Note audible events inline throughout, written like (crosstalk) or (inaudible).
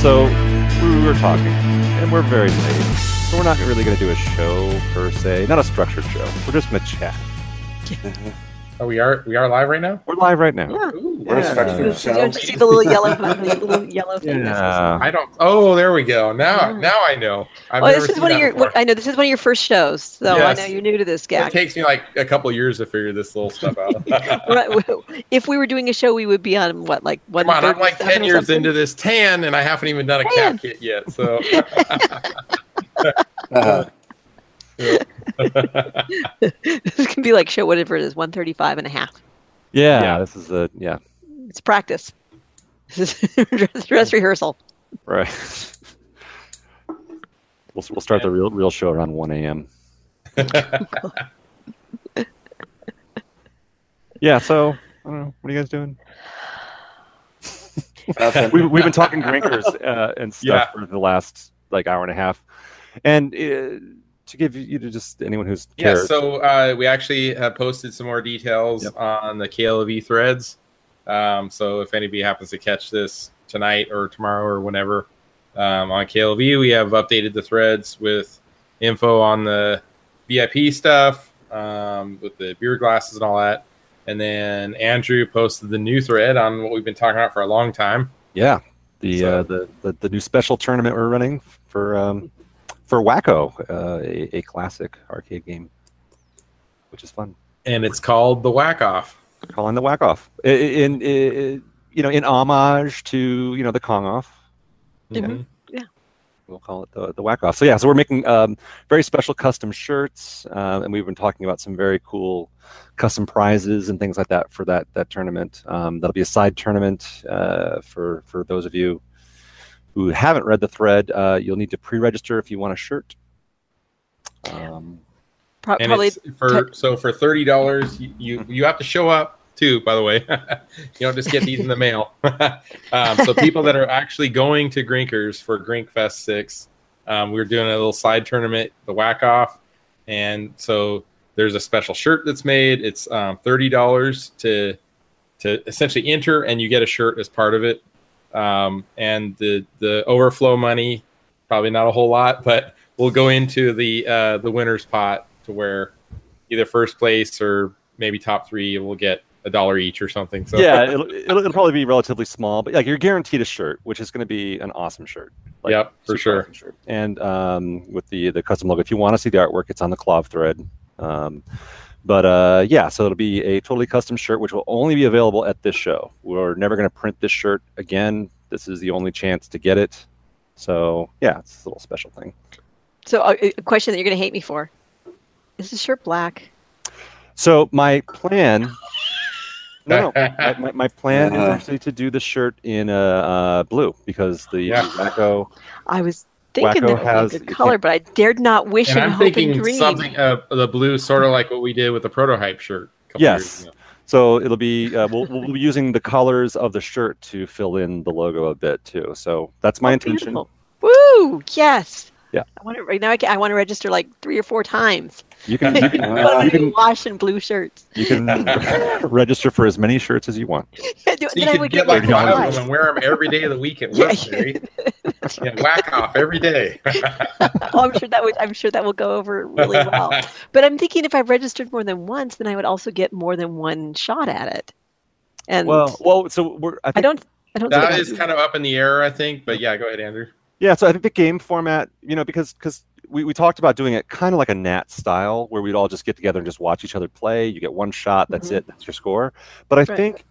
so we were talking, and we're very late, so we're not really going to do a show per se, not a structured show. We're just going to chat. Oh, we are we are live right now. We're live right now. Yeah. Ooh, We're Yeah. structured You show. don't see the little yellow, the little (laughs) yellow thing. Yeah. I don't. Oh, there we go. Now Yeah. now I know. I've Well, this is one of your. before. I know this is one of your first shows, so Yes. I know you're new to this guy. It takes me like a couple years to figure this little stuff out. (laughs) (laughs) Right, if we were doing a show, we would be on what, like one. Come on, I'm like ten years into this tan, and I haven't even done a Tan. cat kit yet. So Uh, this can be like show whatever it is, 135 and a half. Yeah, Yeah. this is a yeah, It's practice. (laughs) This is dress, dress rehearsal. right. we'll we'll start the real real show around one a.m. (laughs) Yeah. So I don't know. What are you guys doing? (laughs) we, we've been talking Grinkers uh, and stuff Yeah. for the last like hour and a half, and uh, to give you to just anyone who's yeah. So uh, we actually have posted some more details Yep. on the KLOV threads. Um, so if anybody happens to catch this tonight or tomorrow or whenever um, on KLOV, we have updated the threads with info on the VIP stuff, um, with the beer glasses and all that. And then Andrew posted the new thread on what we've been talking about for a long time. yeah, the, So- uh, the the the new special tournament we're running for um, for Wacko, uh, a, a classic arcade game, which is fun. And it's called the Whack Off. Calling the Whack Off I- in, in, you know in homage to you know the Kong Off. Mhm. we'll call it the, the whack off. So yeah, so we're making um, very special custom shirts, uh, and we've been talking about some very cool custom prizes and things like that for that that tournament. Um, that'll be a side tournament uh, for for those of you who haven't read the thread. Uh, you'll need to pre-register if you want a shirt. Um, Pro- and probably it's for so for thirty dollars you, you you have to show up too by the way. (laughs) You don't just get these in the mail. (laughs) Um, so people that are actually going to grinkers for Grinkfest 6 um, we're doing a little side tournament the whack off. And so there's a special shirt that's made. It's um, $30 to to essentially enter and you get a shirt as part of it. Um, and the the overflow money probably not a whole lot but we'll go into the uh, the winner's pot to where either first place or maybe top three will get a dollar each or something. So yeah, it'll, it'll, it'll probably be relatively small, but like you're guaranteed a shirt, which is going to be an awesome shirt. Like, Yep, for sure. awesome shirt. And um, with the the custom logo, if you want to see the artwork, it's on the KLOV thread. Um, but uh, yeah, so it'll be a totally custom shirt, which will only be available at this show. We're never going to print this shirt again. This is the only chance to get it. So yeah, it's a little special thing. so uh, a, a question that you're going to hate me for. Is this shirt black? So my plan. No, no. (laughs) My, my, my plan is Uh-huh. actually to do the shirt in uh, uh, blue because the Yeah. Wacko I was thinking Wacko that has- would be a good color, but I dared not wish and and, I'm hope and thinking dream. something uh, the blue, sort of like what we did with the prototype shirt. a couple Yes. years ago. So it'll be uh, we'll, we'll be using the colors of the shirt to fill in the logo a bit too. So that's my Oh, intention. beautiful. Woo! Yes. Yeah. I want to right now. I, can, I want to register like three or four times. You can (laughs) you can, I want uh, you can wash in blue shirts. you can (laughs) register for as many shirts as you want. (laughs) So then you I could get get like like five five. of them and wear them every day of the week at work, Jerry. Yeah, whack off every day. oh, I'm sure that would. I'm sure that will go over really well. But I'm thinking if I've registered more than once, then I would also get more than one shot at it. And Well, well, so we're I I don't. I don't. think that I- is kind of up in the air, I think. But yeah, go ahead, Andrew. yeah. So I think the game format, you know, because because we, we talked about doing it kind of like a Nat style, where we'd all just get together and just watch each other play. You get one shot, that's Mhm. it, that's your score. But I Right. think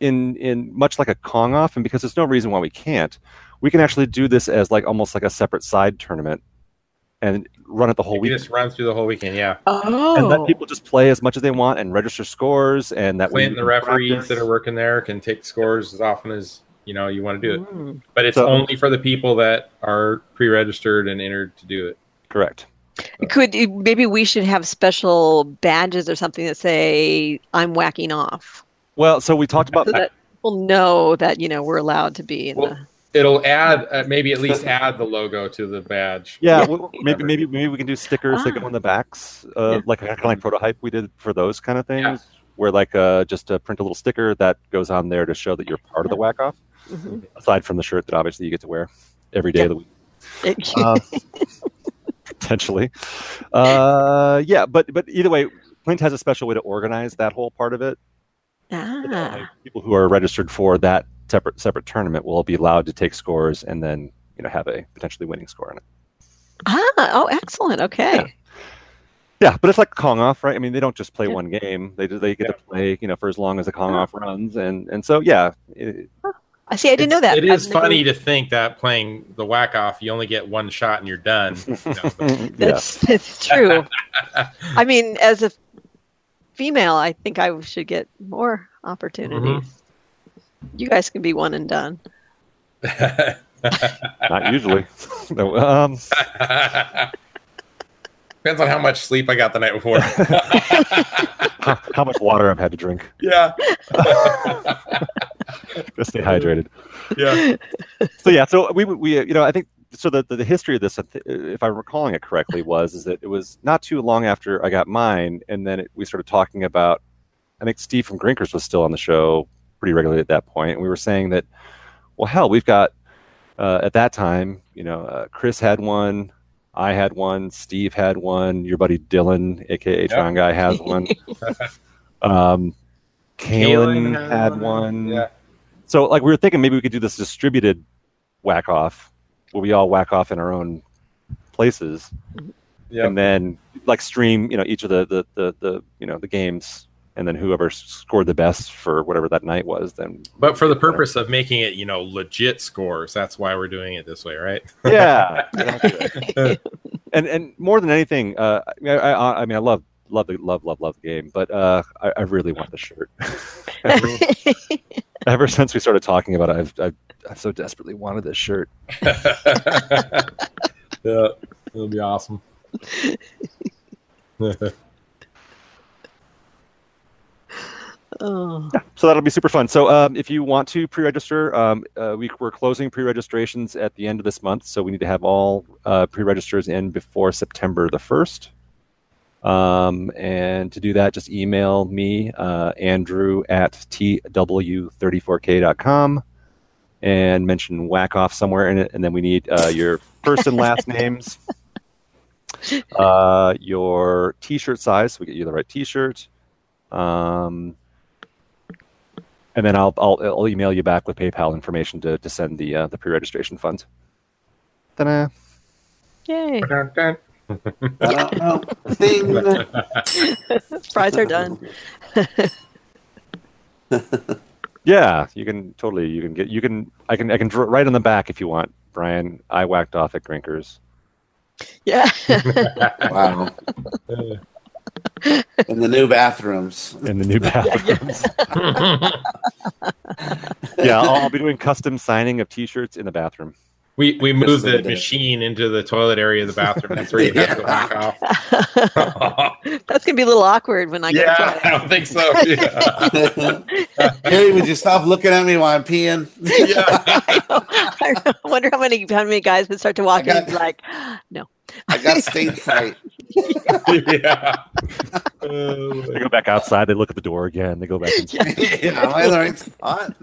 in in much like a Kong off, and because there's no reason why we can't, we can actually do this as like almost like a separate side tournament and run it the whole week. just run through the whole weekend. Yeah, Oh. and let people just play as much as they want and register scores and that way Clint and the referees practice. that are working there can take scores as often as you know you want to do it. Mm. But it's So- only for the people that are pre-registered and entered to do it. Correct Could maybe we should have special badges or something that say "I'm whacking off," well so we talked about so that people know that you know we're allowed to be in Well, the. It'll add uh, maybe at least add the logo to the badge. yeah well, maybe maybe maybe we can do stickers that go Ah. on the backs uh, Yeah. like kind of like prototype we did for those kind of things Yeah. where like uh, just uh, print a little sticker that goes on there to show that you're part of the whack off Mhm. aside from the shirt that obviously you get to wear every day Yeah. of the week. (laughs) Potentially. Uh, yeah, but but either way, Clint has a special way to organize that whole part of it. ah, People who are registered for that separate separate tournament will be allowed to take scores and then you know have a potentially winning score in it. ah, oh, excellent. Okay. Yeah. Yeah, but it's like Kong off, right? I mean, they don't just play Yeah. one game; they they get Yeah. to play you know for as long as the Kong off runs, and and so yeah, it, I see. I didn't know that. It is never- funny to think that playing the whack off, you only get one shot and you're done. (laughs) You know, but- That's (laughs) that's true. I mean, as a female, I think I should get more opportunities. You guys can be one and done. (laughs) not usually. No, um, Depends on how much sleep I got the night before. how, how much water I've had to drink yeah. (laughs) to stay hydrated. yeah. (laughs) so yeah, so we we you know I think so the the, the history of this, if I'm recalling it correctly, was is that it was not too long after I got mine, and then it, we started talking about. I think Steve from Grinkers was still on the show pretty regularly at that point, and we were saying that, well, hell, we've got uh, at that time, you know, uh, Chris had one, I had one, Steve had one, your buddy Dylan, aka Yep. Tron Guy, has one. (laughs) um, Kalen had one. Yeah. So like we were thinking maybe we could do this distributed whack off where we all whack off in our own places Yep. and then like stream, you know, each of the, the, the, the you know, the games and then whoever scored the best for whatever that night was, then But for the purpose of making it, you know, legit scores, that's why we're doing it this way, right? (laughs) (laughs) yeah. and and more than anything, uh, I, mean, I, I, I mean, I love love the love love love the game, but uh, I, I really want the shirt. (laughs) (laughs) Ever since we started talking about it, I've, I've I've so desperately wanted this shirt. (laughs) yeah, it'll be awesome. (laughs) oh, So that'll be super fun. So um, if you want to pre-register, um, uh, we, we're closing pre-registrations at the end of this month, so we need to have all uh, pre-registers in before September the first. Um, and to do that, just email me, uh, Andrew at tw34k.com, and mention whack off somewhere in it, and then we need uh, your first and last (laughs) names, uh, your T-shirt size, so we get you the right T-shirt. Um, and then I'll, I'll I'll email you back with PayPal information to, to send the uh, the pre-registration funds. Ta-da. yay! I don't know. Ding. Fries are done. (laughs) Yeah, you can totally you can get you can I can I can draw right on the back if you want, Brian. I whacked off at Grinkers Yeah. (laughs) Wow. In the new bathrooms. in the new (laughs) bathrooms. yeah, I'll, I'll be doing custom signing of T-shirts in the bathroom. We we moved the Yes, they did. machine into the toilet area of the bathroom. That's where you have to whack off. (laughs) (laughs) That's gonna be a little awkward when I get yeah, to I don't think so. (laughs) Yeah. Harry, would you stop looking at me while I'm peeing? yeah. I, know. I wonder how many how many guys would start to walk in I and be like, (gasps) no. I got stage fright. yeah. They go back outside. They look at the door again. They go back inside. yeah, am I in the right spot?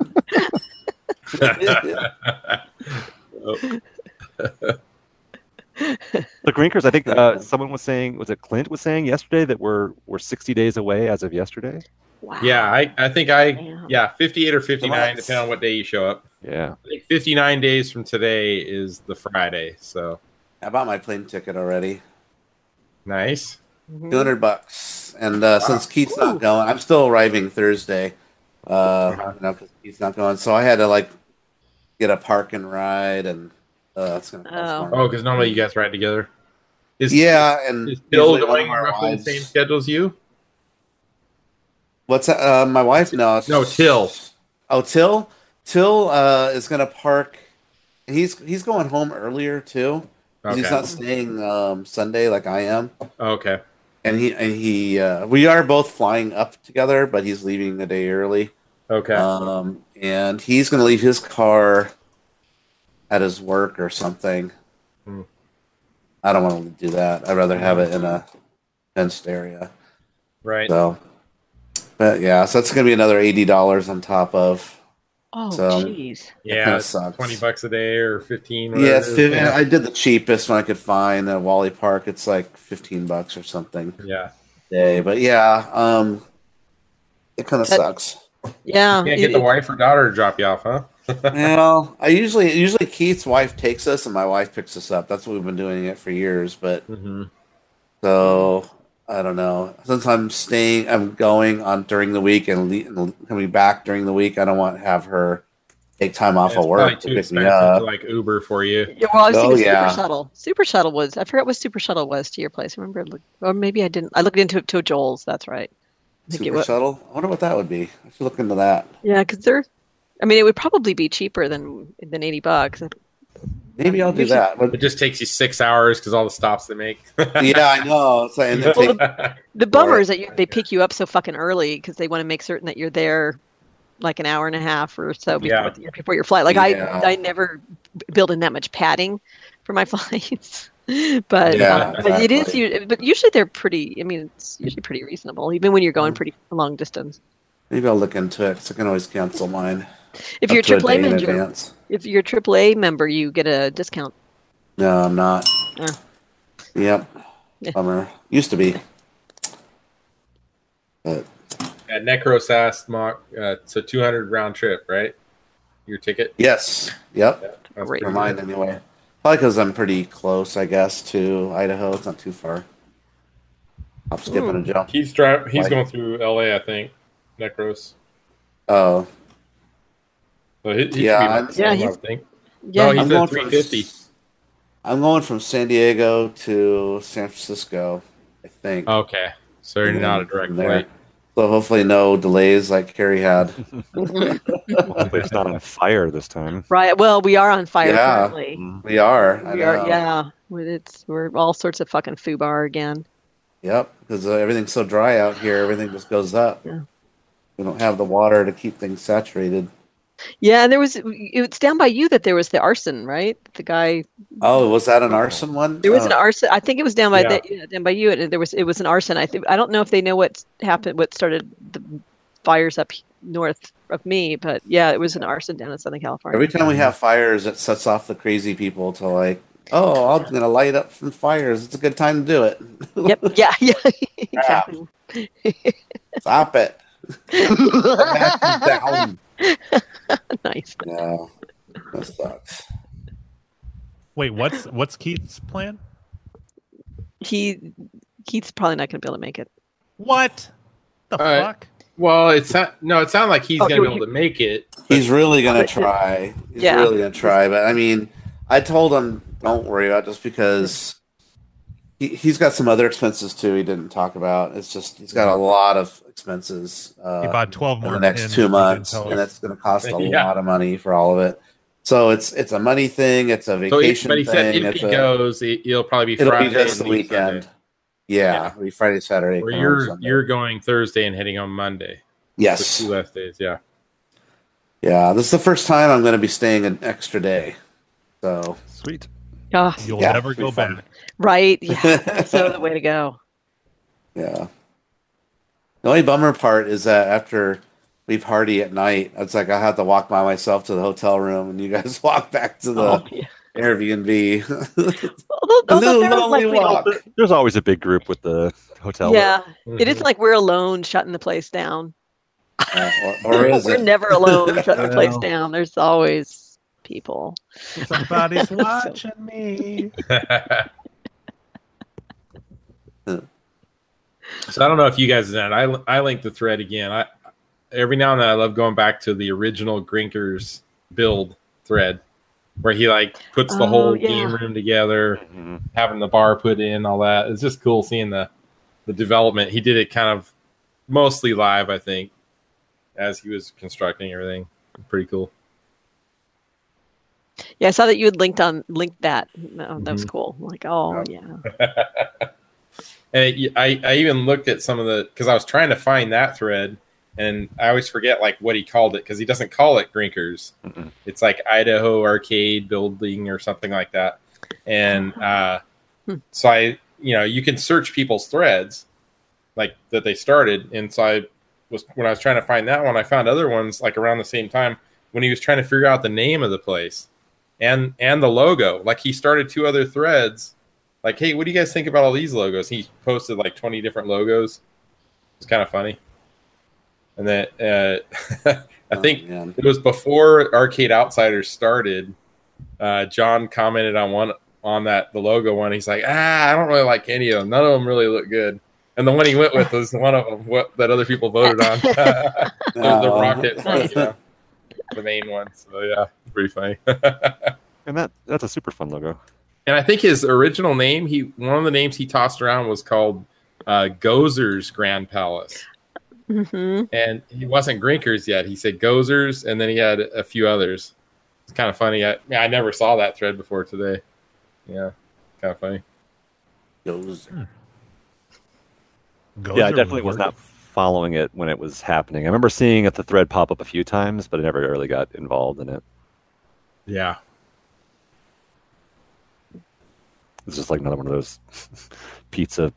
The Grinkers. I think uh, someone was saying was it Clint was saying yesterday that we're we're 60 days away as of yesterday. Wow. yeah, I, I think I Damn. yeah, 58 or 59 Nice. depending on what day you show up. Yeah. I think 59 days from today is the Friday. So, I bought my plane ticket already. nice. Mhm. Two hundred bucks. And uh, since Keith's not going, I'm still arriving Thursday. Uh, you know, because Keith's not going, so I had to like get a park and ride, and uh, it's gonna cost Oh. more. Oh, cuz normally you guys ride together. Is yeah, and is Bill going roughly the same schedule as you? What's? Uh, my wife? No, No, Till. Oh, Till. Till uh, is gonna park. He's he's going home earlier too. 'cause He's not staying um, Sunday like I am, Okay. and he and he uh, we are both flying up together, but he's leaving the day early. Okay. Um, and he's gonna leave his car at his work or something. Hmm. I don't want to do that. I'd rather have it in a fenced area. right. So, but yeah, so that's gonna be another eighty dollars on top of Oh, So- jeez. Yeah, sucks. twenty bucks a day or fifteen. Yeah, whatever it's it is. fif- yeah. I did the cheapest one I could find at Wally Park. It's like fifteen bucks or something yeah. day. But yeah, um, it kind of That- sucks. Yeah. Can't get it- the wife or daughter to drop you off, huh? (laughs) well, I usually usually Keith's wife takes us and my wife picks us up. That's what we've been doing it for years. But Mm-hmm. so I don't know. Since I'm staying, I'm going on during the week and, le- and coming back during the week. I don't want to have her take time off it's of probably work to pick me up. to like Uber for you. Yeah, well, I was Oh, thinking yeah. Super Shuttle. Super Shuttle was. I forgot what Super Shuttle was to your place. I remember, or maybe I didn't. I looked into it to Joel's. That's right. I it Super shuttle. I wonder what that would be. I should look into that. Yeah, because they're. I mean, it would probably be cheaper than than eighty bucks. Maybe I'll do Usually- that. But It just takes you six hours because all the stops they make. (laughs) yeah, I know. It's like, and Well, take, (laughs) The bummer Or- is that you, they pick you up so fucking early because they want to make certain that you're there like an hour and a half or so before, Yeah. before your flight. Like Yeah. I, I never build in that much padding for my (laughs) flights, (laughs) but, Yeah, uh, but it is. exactly. But usually they're pretty. I mean, it's usually pretty reasonable, even when you're going Mhm. pretty long distance. maybe I'll look into it. 'cause I can always cancel mine. If you're a a AAA member, advance. if you're AAA member, you get a discount. No, I'm not. Yeah. Yep. Yeah. Bummer. Used to be. But At Necros asked Mock, uh, it's a 200 round trip, right? Your ticket? yes. Yep. That's Great. For mine good. anyway. Probably because I'm pretty close, I guess, to Idaho. It's not too far. Hop, skip, and a hmm. jump. He's driving. He's Why? going through LA, I think. Necros. Oh, So he, he Yeah, be I'm- Yeah, same, I think. Yeah, No, he's I'm at going from 350. I'm going from San Diego to San Francisco. I think. Okay, so you're not a direct flight. So hopefully no delays like Carrie had. Hopefully it's not on fire this time. right. Well, we are on fire Yeah. currently. We are. I We are. know. Yeah. It's we're all sorts of fucking foobar again. Yep, because uh, everything's so dry out here, everything just goes up. Yeah. We don't have the water to keep things saturated. Yeah, and there was it's down by you that there was the arson, right? The guy Oh, was that an oh. arson one? there was an Oh, arson. I think it was down by Yeah. the, yeah, down by you. And there was it was an arson. I think I don't know if they know what happened, what started the fires up north of me, but yeah, it was an arson down in Southern California. Every time we have fires, it sets off the crazy people to like, oh, I'm gonna light up some fires. It's a good time to do it. Yep. (laughs) Yeah. Yeah. (laughs) exactly. (laughs) Stop it. Down. (laughs) nice. Yeah, that sucks. Wait, what's what's Keith's plan? He Keith's probably not going to be able to make it. What the All right. fuck? Well, it's not, no. It sounded like he's Oh, going to be able to make it. He's really gonna try. He's Yeah. really gonna try. But I mean, I told him don't worry about it just because he, he's got some other expenses too. He didn't talk about. It's just he's got a lot of expenses. Uh, He bought twelve more in the next pins, two months, and that's going to cost a (laughs) Yeah. lot of money for all of it. So it's it's a money thing. It's a So, he, vacation but he said if it's he a, goes, it, it'll probably be it'll Friday be just the weekend. Sunday. Yeah, Yeah. it'll be Friday, Saturday. Or you're you're going Thursday and heading on Monday. So yes, two less days. Yeah. yeah. This is the first time I'm going to be staying an extra day. So Sweet. Oh, You'll Yeah, never go fun. back. right. Yeah. (laughs) so the way to go. yeah. The only bummer part is that after we party at night, it's like I have to walk by myself to the hotel room, and you guys (laughs) walk back to the Oh, yeah. Airbnb. (laughs) Although, a although there was, like, we don't- walk. There's always a big group with the hotel. Yeah, it isn't like we're alone shutting the place down. Uh, or, or is we're it? never alone shutting the place Well. down. There's always people. Somebody's (laughs) watching me. (laughs) so I don't know if you guys know. I I linked the thread again. I every now and then I love going back to the original Grinkers build thread where he like puts the Oh, whole yeah. game room together, Mhm. having the bar put in, all that. It's just cool seeing the the development. He did it kind of mostly live, I think, as he was constructing everything. Pretty cool. Yeah, I saw that you had linked on linked that. Oh, that was Mhm. cool. I'm like, oh yeah. (laughs) And it, I, I even looked at some of the because I was trying to find that thread, and I always forget like what he called it because he doesn't call it Grinkers. Mm-mm. It's like Idaho Arcade Building or something like that. And uh, Hmm. so I, you know, you can search people's threads like that they started, and so I was when I was trying to find that one, I found other ones like around the same time when he was trying to figure out the name of the place and and the logo. Like he started two other threads. Like, hey, what do you guys think about all these logos? He posted like twenty different logos. It's kind of funny. And then uh, (laughs) I Oh, think man. it was before Arcade Outsiders started. Uh, John commented on one on that the logo one. He's like, ah, I don't really like any of them. None of them really look good. And the one he went with was one of them what that other people voted on. (laughs) the, the Oh. rocket (laughs) one, the main one. So yeah, pretty funny. (laughs) And that that's a super fun logo. and I think his original name, he one of the names he tossed around was called uh, Gozer's Grand Palace, hmm and he wasn't Grinkers yet. He said Gozer's, and then he had a few others. It's kind of funny. I, I never saw that thread before today. Yeah, kind of funny. Goes. Gozer yeah, I definitely was not following it when it was happening. I remember seeing it, the thread pop up a few times, but I never really got involved in it. Yeah, It's just like another one of those (laughs) pizza.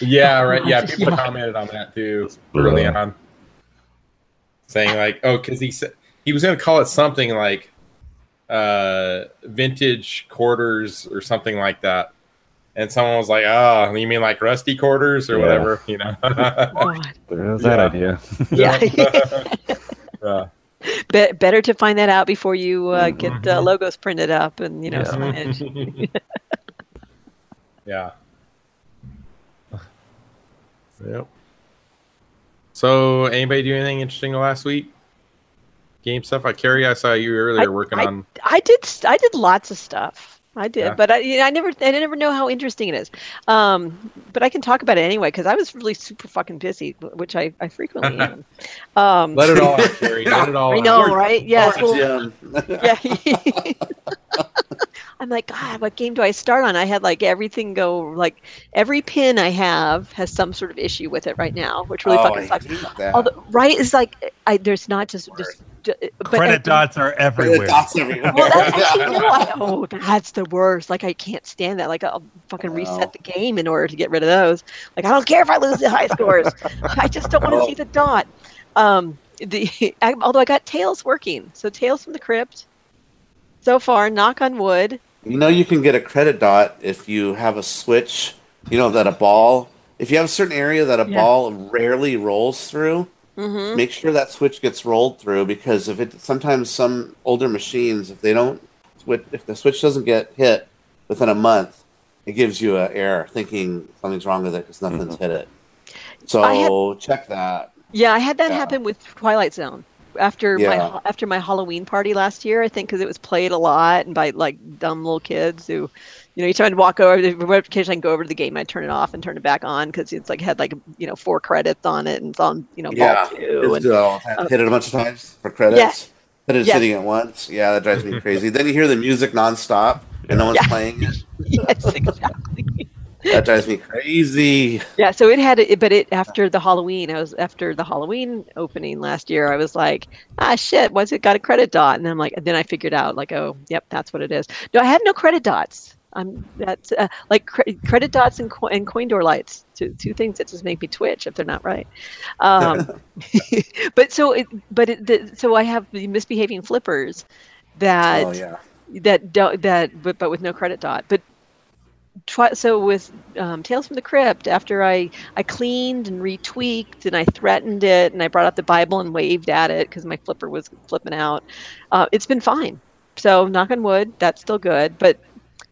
yeah, right. Yeah, (laughs) people commented on that too early on, saying like, "Oh, because he said he was going to call it something like uh vintage quarters or something like that." And someone was like, "Oh, you mean like rusty quarters or Yeah. whatever?" You know. (laughs) God. There's that Yeah. idea. Yeah. yeah. Be- better to find that out before you uh, Mhm. get uh, logos printed up and you know (laughs) Yeah. signage. (laughs) yeah. Yep. So, anybody do anything interesting last week? Game stuff. I carry. I saw you earlier I- working I- on. I did. I did lots of stuff. I did, Yeah. but I, you know, I never, I never know how interesting it is. Um, but I can talk about it anyway because I was really super fucking busy, which I, I frequently (laughs) am. Um, Let it all out, (laughs) Carrie. Let it all I out. know, right? Yes. Well, Jim. yeah. (laughs) I'm like, God, what game do I start on? I had like everything go like every pin I have has some sort of issue with it right now, which really oh, fucking I sucks. hate that. Although, right is like I there's not just just. ju- but Credit I- dots are The everywhere. dots everywhere. Well, that's actually, no, (laughs) I, oh, that's the worst. Like, I can't stand that. Like, I'll fucking Wow. reset the game in order to get rid of those. Like, I don't care if I lose the high scores. I just don't want to Oh. see the dot. Um, the (laughs) I, although I got Tales working, so Tales from the Crypt. So far, knock on wood. You know you can get a credit dot if you have a switch. You know that a ball. If you have a certain area that a Yeah. ball rarely rolls through, hmm make sure that switch gets rolled through because if it sometimes some older machines if they don't if the switch doesn't get hit within a month, it gives you an error thinking something's wrong with it because nothing's hit it. So I check that. Yeah, I had that Yeah. happen with Twilight Zone after Yeah. my after my Halloween party last year. I think because it was played a lot and by like dumb little kids who, you know, you try to walk over. Occasionally, I go over to the game, I'd turn it off and turn it back on because it's like had like you know four credits on it and it's on you know Yeah, ball two. And, do it all the time. Hit it a bunch of times for credits. Yes. Hit it Yes. sitting at once. Yeah, that drives me (laughs) crazy. then you hear the music nonstop and no one's Yeah. playing it. (laughs) yes, exactly. That drives me crazy. Yeah, so it had it, but it after the Halloween, I was after the Halloween opening last year. I was like, ah, shit, what's it got a credit dot? And I'm like, then I figured out, like, oh, yep, that's what it is. No, I have no credit dots. I'm that's uh, like cre- credit dots and, co- and coin door lights, two two things that just make me twitch if they're not right. Um, (laughs) (laughs) but so it, but it, the, so I have the misbehaving flippers that oh yeah. that don't that but, but with no credit dot but twi- so with um, tales from the crypt after i i cleaned and retweaked and i threatened it and i brought out the bible and waved at it because my flipper was flipping out uh, it's been fine. So knock on wood that's still good. But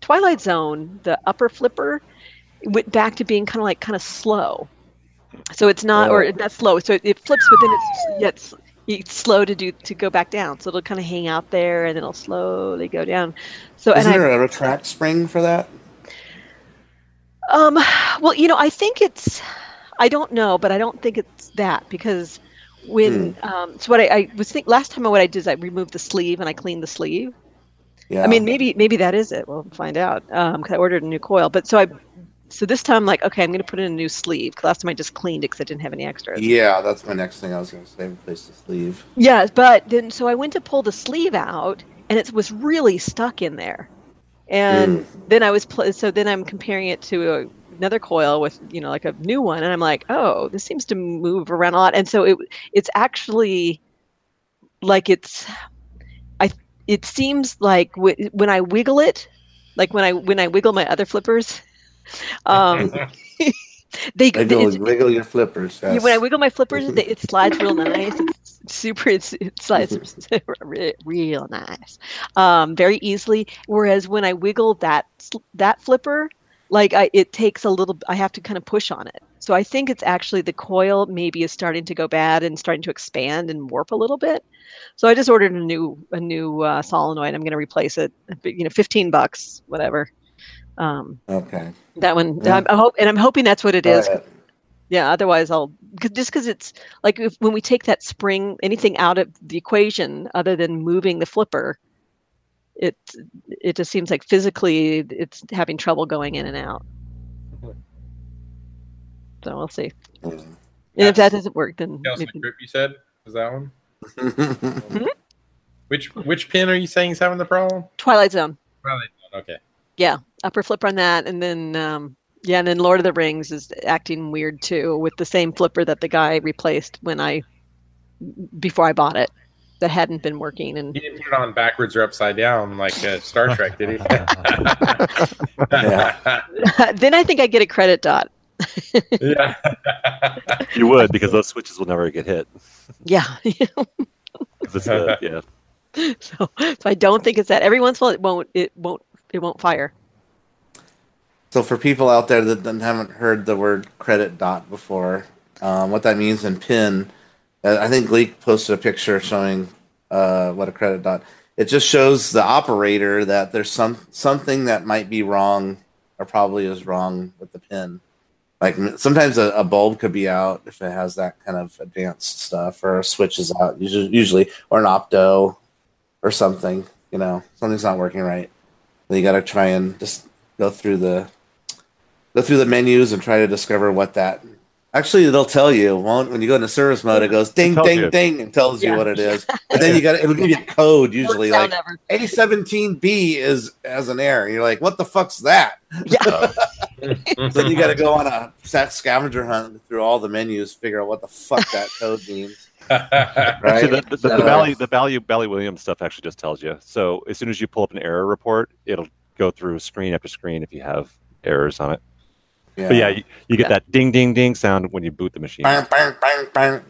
twilight zone the upper flipper went back to being kind of like kind of slow. So it's not or Oh. not slow so it, it flips but then it's it's it's slow to do to go back down. So it'll kind of hang out there and then it'll slowly go down. So Isn't and I, there a retract spring for that? Um, well, you know, I think it's, I don't know, but I don't think it's that because when, um, so what I, I was think last time what I did is I removed the sleeve and I cleaned the sleeve. Yeah. I mean, maybe, maybe that is it. We'll find out. Um, 'cause I ordered a new coil, but so I, so this time, like, okay, I'm going to put in a new sleeve. 'cause last time I just cleaned it because I didn't have any extras. Yeah, that's my next thing I was going to say. Replace the sleeve. Yeah, but then so I went to pull the sleeve out, and it was really stuck in there. And then I was pl- so then I'm comparing it to a, another coil with you know like a new one, and I'm like, oh, this seems to move around a lot. And so it it's actually like it's I it seems like w- when I wiggle it, like when I when I wiggle my other flippers, (laughs) um, (laughs) they Wiggle, wiggle your flippers. Yes. when I wiggle my flippers, they, it slides real (laughs) nice. It's super. It's, it slides (laughs) (laughs) re- real nice, um, very easily. Whereas when I wiggle that that flipper, like I, it takes a little. I have to kind of push on it. So I think it's actually the coil maybe is starting to go bad and starting to expand and warp a little bit. So I just ordered a new a new uh, solenoid. I'm going to replace it. You know, fifteen bucks, whatever. Um, okay. that one. Yeah. I'm, I hope, and I'm hoping that's what it Go is ahead. yeah otherwise i'll cause, just because it's like if, when we take that spring anything out of the equation other than moving the flipper it it just seems like physically it's having trouble going in and out so we'll see Yeah. and if that doesn't work then Chaos maybe, McGrip, you said was that one? (laughs) Which which pin are you saying is having the problem? twilight zone Twilight Zone, Okay. yeah upper flipper on that and then um yeah and then lord of the rings is acting weird too with the same flipper that the guy replaced when i before i bought it that hadn't been working and He didn't put it on backwards or upside down like uh, Star Trek, did he? (laughs) (laughs) (laughs) Then I think I get a credit dot. yeah. You would because those switches will never get hit. Yeah. 'Cause it's the, yeah. so, so I don't think it's that. Every once in a while, it won't. It won't. It won't fire. So for people out there that haven't heard the word credit dot before, um, what that means in PIN, uh, I think Gleek posted a picture showing uh, what a credit dot. It just shows the operator that there's some something that might be wrong or probably is wrong with the pin. Like sometimes a, a bulb could be out if it has that kind of advanced stuff, or a switch is out usually, usually or an opto or something. You know, something's not working right. Then you got to try and just go through the go through the menus and try to discover what that. Actually, it'll tell you. Won't when you go into service mode, it goes ding, tells ding, you. ding, and tells Yeah. you what it is. (laughs) But then you got it'll give you a code usually like. A17B is as an error. You're like, what the fuck's that? Yeah. (laughs) (laughs) then you got to go on a sat scavenger hunt through all the menus, figure out what the fuck that code means. Actually, Right? the, the, the, So- Bally, the value, Bally Williams stuff actually just tells you. So as soon as you pull up an error report, it'll go through screen after screen if you have errors on it. But yeah, you, you get Yeah. that ding, ding, ding sound when you boot the machine. Bang, bang, bang, bang.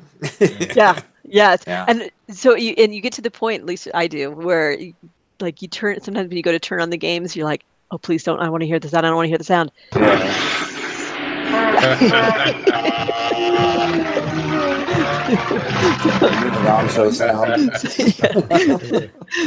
(laughs) yeah. Yes. Yeah. And so you and you get to the point, at least I do, where you, like you turn. Sometimes when you go to turn on the games, you're like, oh please don't. I want to hear the sound. I don't want to hear the sound. (laughs) (laughs) Yeah. The wrong show sound.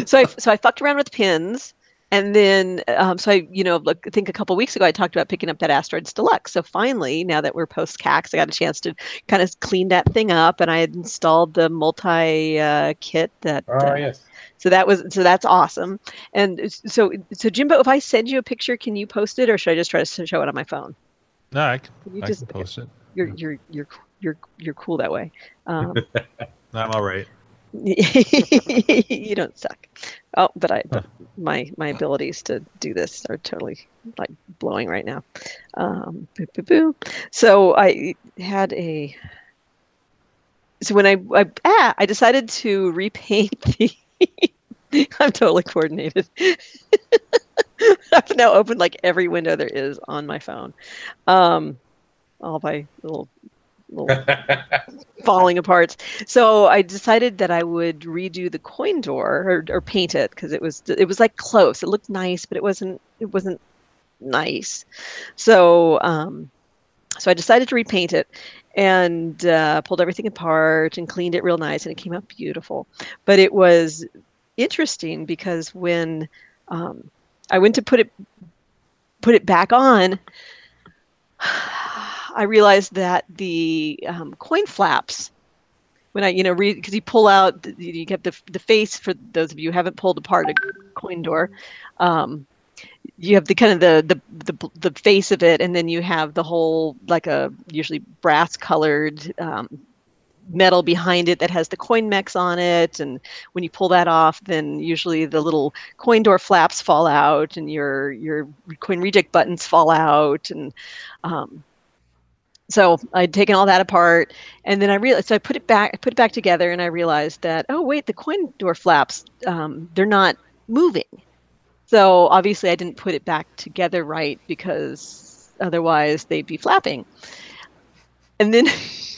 so I so I fucked around with pins, and then um, so I you know look, I think a couple weeks ago I talked about picking up that Asteroids Deluxe. So finally, now that we're post CAX, I got a chance to kind of clean that thing up, and I had installed the multi uh, kit that. oh uh, yes. So that was so that's awesome. And so so Jimbo, if I send you a picture, can you post it, or should I just try to show it on my phone? No, I can, Can you I just can post it. you're you're you're you're you're cool that way. Um, (laughs) I'm all right. (laughs) you don't suck. Oh, but I, but my my abilities to do this are totally like blowing right now. Um, boo, boo, boo. So I had a. So when I I, ah, I decided to repaint (laughs) the. I'm totally coordinated. (laughs) I've now opened like every window there is on my phone. Um, all by little little (laughs) falling apart. So I decided that I would redo the coin door or, or paint it because it was it was like close. It looked nice, but it wasn't it wasn't nice. So um, so I decided to repaint it and uh, pulled everything apart and cleaned it real nice, and it came out beautiful. But it was interesting because when um, I went to put it put it back on. I realized that the um, coin flaps, when I, you know, read because you pull out, you get the the face for those of you who haven't pulled apart a coin door. Um, you have the kind of the, the the the face of it, and then you have the whole like a usually brass colored um, metal behind it that has the coin mechs on it. And when you pull that off, then usually the little coin door flaps fall out, and your your coin reject buttons fall out, and um, so I'd taken all that apart, and then I realized. So I put it back. I put it back together, and I realized that oh wait, the coin door flaps um, they're not moving. So obviously I didn't put it back together right because otherwise they'd be flapping. And then (laughs)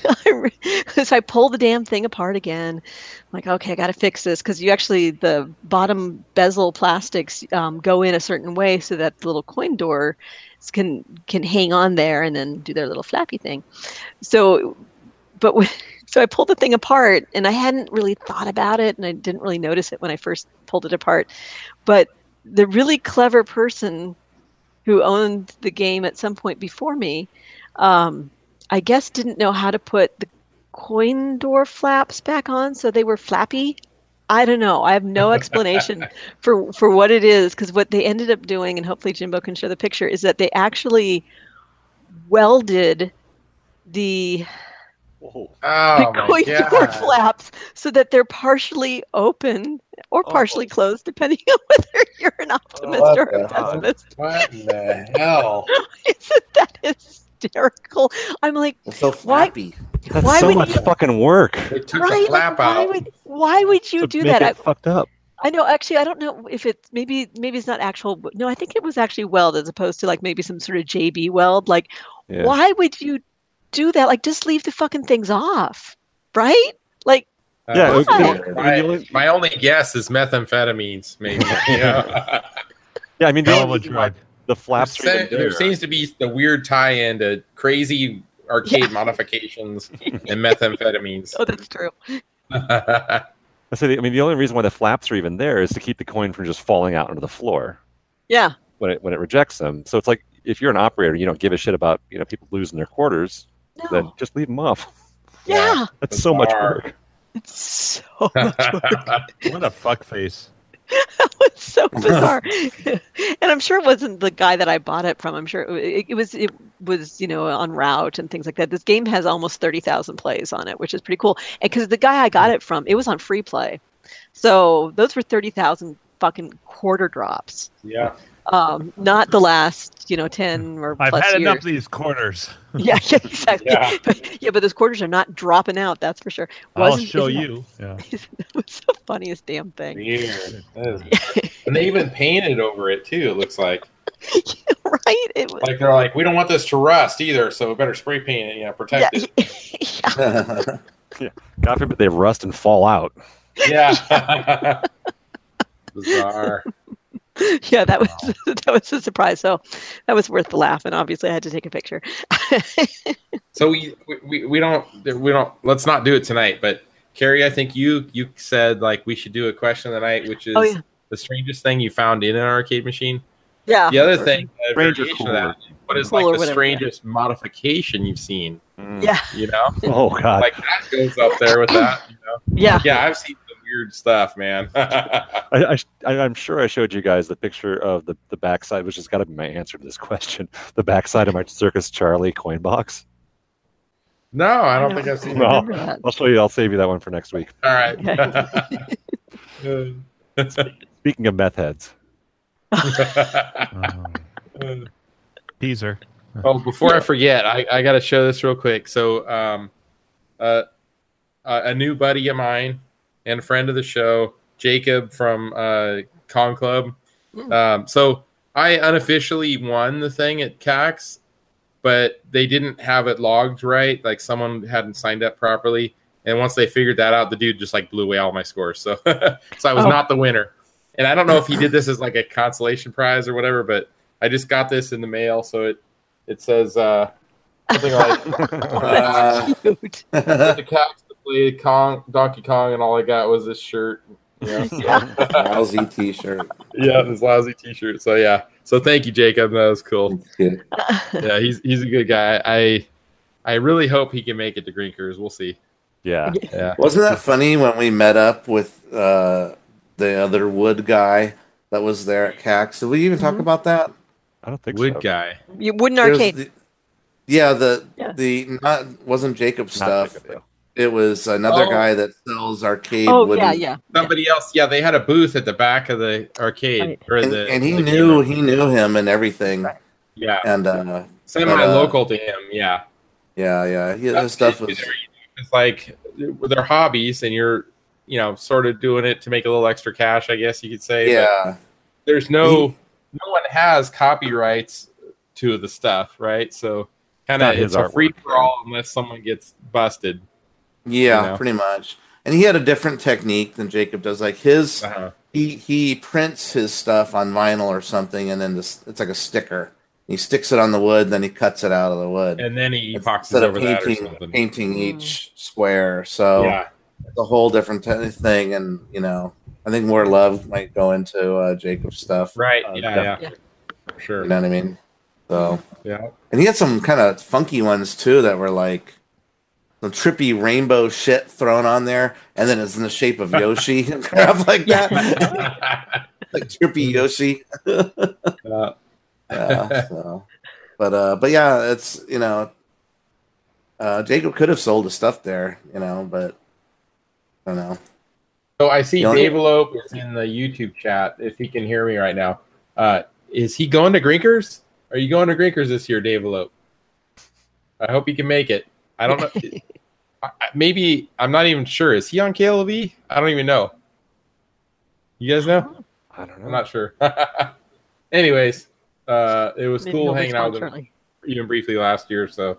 (laughs) (laughs) so I pull the damn thing apart again. I'm like, okay, I got to fix this because you actually the bottom bezel plastics um, go in a certain way so that the little coin door can can hang on there and then do their little flappy thing. So, but when, (laughs) so I pulled the thing apart and I hadn't really thought about it and I didn't really notice it when I first pulled it apart. But the really clever person who owned the game at some point before me, um, I guess didn't know how to put the coin door flaps back on so they were flappy. I don't know. I have no (laughs) explanation for for what it is because what they ended up doing, and hopefully Jimbo can show the picture, is that they actually welded the Oh the my coin door flaps so that they're partially open or oh. partially closed, depending on (laughs) whether you're an optimist what or a pessimist. What the hell? (laughs) Isn't that hysterical? I'm like, It's so Why- flappy. That's Why so would much you- fucking work They took right? the like, flap why would why would you to do make that? it I, fucked up. I know. Actually, I don't know if it's maybe maybe it's not actual. No, I think it was actually weld as opposed to like maybe some sort of JB weld. Like, Yeah. why would you do that? Like, just leave the fucking things off, right? Like, Yeah, Uh, it- Why? you know, my, I mean, the only- my only guess is methamphetamines, maybe. (laughs) You yeah, I mean, the Hell only reason drug. The flaps there, even there there. seems to be the weird tie-in to crazy arcade modifications and methamphetamines. (laughs) oh, that's true. (laughs) I say, I mean, the only reason why the flaps are even there is to keep the coin from just falling out onto the floor Yeah, when it when it rejects them. So it's like if you're an operator, you don't give a shit about you know people losing their quarters, no, then just leave them off. (laughs) yeah, That's so much work. it's so much work. What a fuck face. That was so (laughs) bizarre. and I'm sure it wasn't the guy that I bought it from. I'm sure it, it was it was you know on route and things like that. This game has almost thirty thousand plays on it, which is pretty cool. And because the guy I got it from, it was on free play, so those were thirty thousand fucking quarter drops. yeah. Um, not the last you know ten or I've plus had years. enough of these quarters. (laughs) Yeah, yeah, exactly. Yeah. (laughs) But, yeah, but those quarters are not dropping out. That's for sure. I'll Wasn't- show isn't that- you. Yeah. (laughs) That was the funniest damn thing. Weird. And they even painted over it too. It looks like right? It was. like they're like we don't want this to rust either, so we better spray paint it, you know, protect yeah, it. yeah. God forbid they rust and fall out. Yeah. Bizarre. (laughs) yeah, that was (laughs) that was a surprise. So that was worth the laugh, and obviously I had to take a picture. (laughs) So we, we we don't we don't let's not do it tonight. But Carrie, I think you you said like we should do a question of the night, which is Oh, yeah. the strangest thing you found in an arcade machine. yeah. The other thing, a Strange variation cool. of that, what is Cool like the whatever, strangest modification you've seen? Mm. Yeah. You know, Oh God. like that goes up there with that. You know, Yeah. yeah, I've seen some weird stuff, man. (laughs) I, I, I, I'm sure I showed you guys the picture of the, the backside, which has got to be my answer to this (laughs) question. The backside of my Circus Charlie coin box. no, I don't think I've seen No. that. I'll show you. I'll save you that one for next week. All right. (laughs) Speaking of meth heads, Oh. Teaser. Oh, before I forget, I, I got to show this real quick. So, um, uh, uh, a new buddy of mine and a friend of the show, Jacob from uh, Con Club. Mm. Um, so I unofficially won the thing at CAX, but they didn't have it logged right. Like someone hadn't signed up properly. And once they figured that out, the dude just like blew away all my scores. (laughs) So, so I was Oh. not the winner. And I don't know if he did this as like a consolation prize or whatever, but I just got this in the mail. So it, it says, uh, something like, (laughs) Uh, (laughs) the cats to Kong, Donkey Kong, and all I got was this shirt. You (laughs) know? Yeah. lousy T-shirt. yeah, this lousy T-shirt. So yeah, so thank you, Jacob. That was cool. Good. Yeah, he's he's a good guy. I I really hope he can make it to Grinkers. We'll see. yeah. Yeah, Wasn't that funny when we met up with uh, the other wood guy that was there at CAX? Did we even talk Mhm. about that? I don't think wood so. guy. You wooden There's arcade. the- yeah, the Yeah. the not wasn't Jacob Not stuff. Jacob, yeah. It was another Oh. guy that sells arcade. Oh wooden, yeah, yeah. Somebody else. Yeah, they had a booth at the back of the arcade, Right. or And, the and he the knew game he knew him and everything. Yeah, And uh, semi local to him. Yeah, Yeah, yeah. He, his stuff was. It's like their hobbies, and you're, you know, sort of doing it to make a little extra cash, I guess you could say. but Yeah, there's no, no one has copyrights to the stuff, right? So kind of it's a free for all unless someone gets busted. Yeah, You know? pretty much. And he had a different technique than Jacob does. Like his, Uh-huh. he he prints his stuff on vinyl or something, and then this it's like a sticker. He sticks it on the wood, then he cuts it out of the wood. And then he epoxies Instead of that or painting, something. painting Mm. each square. So Yeah, it's a whole different t- thing. And you know, I think more love might go into uh, Jacob's stuff. right. Uh, yeah, yeah, yeah. Sure. You know what I mean? So, Yeah. and he had some kind of funky ones too that were like some trippy rainbow shit thrown on there, and then it's in the shape of Yoshi (laughs) and crap like that, (laughs) like trippy Yoshi. (laughs) Uh, Yeah, so. But uh, but yeah, it's you know, uh, Jacob could have sold the stuff there, you know, but I don't know. So I see The only- Dave Elope is in the YouTube chat. If he can hear me right now, uh, is he going to Grinkers? Are you going to Grinkers this year, Dave Elope? I hope he can make it. I don't know. I- I- Maybe I'm not even sure. Is he on KLOV? I don't even know. You guys know? I don't know. I'm not sure. (laughs) Anyways, uh, it was Maybe cool hanging out with him shortly. even briefly last year. So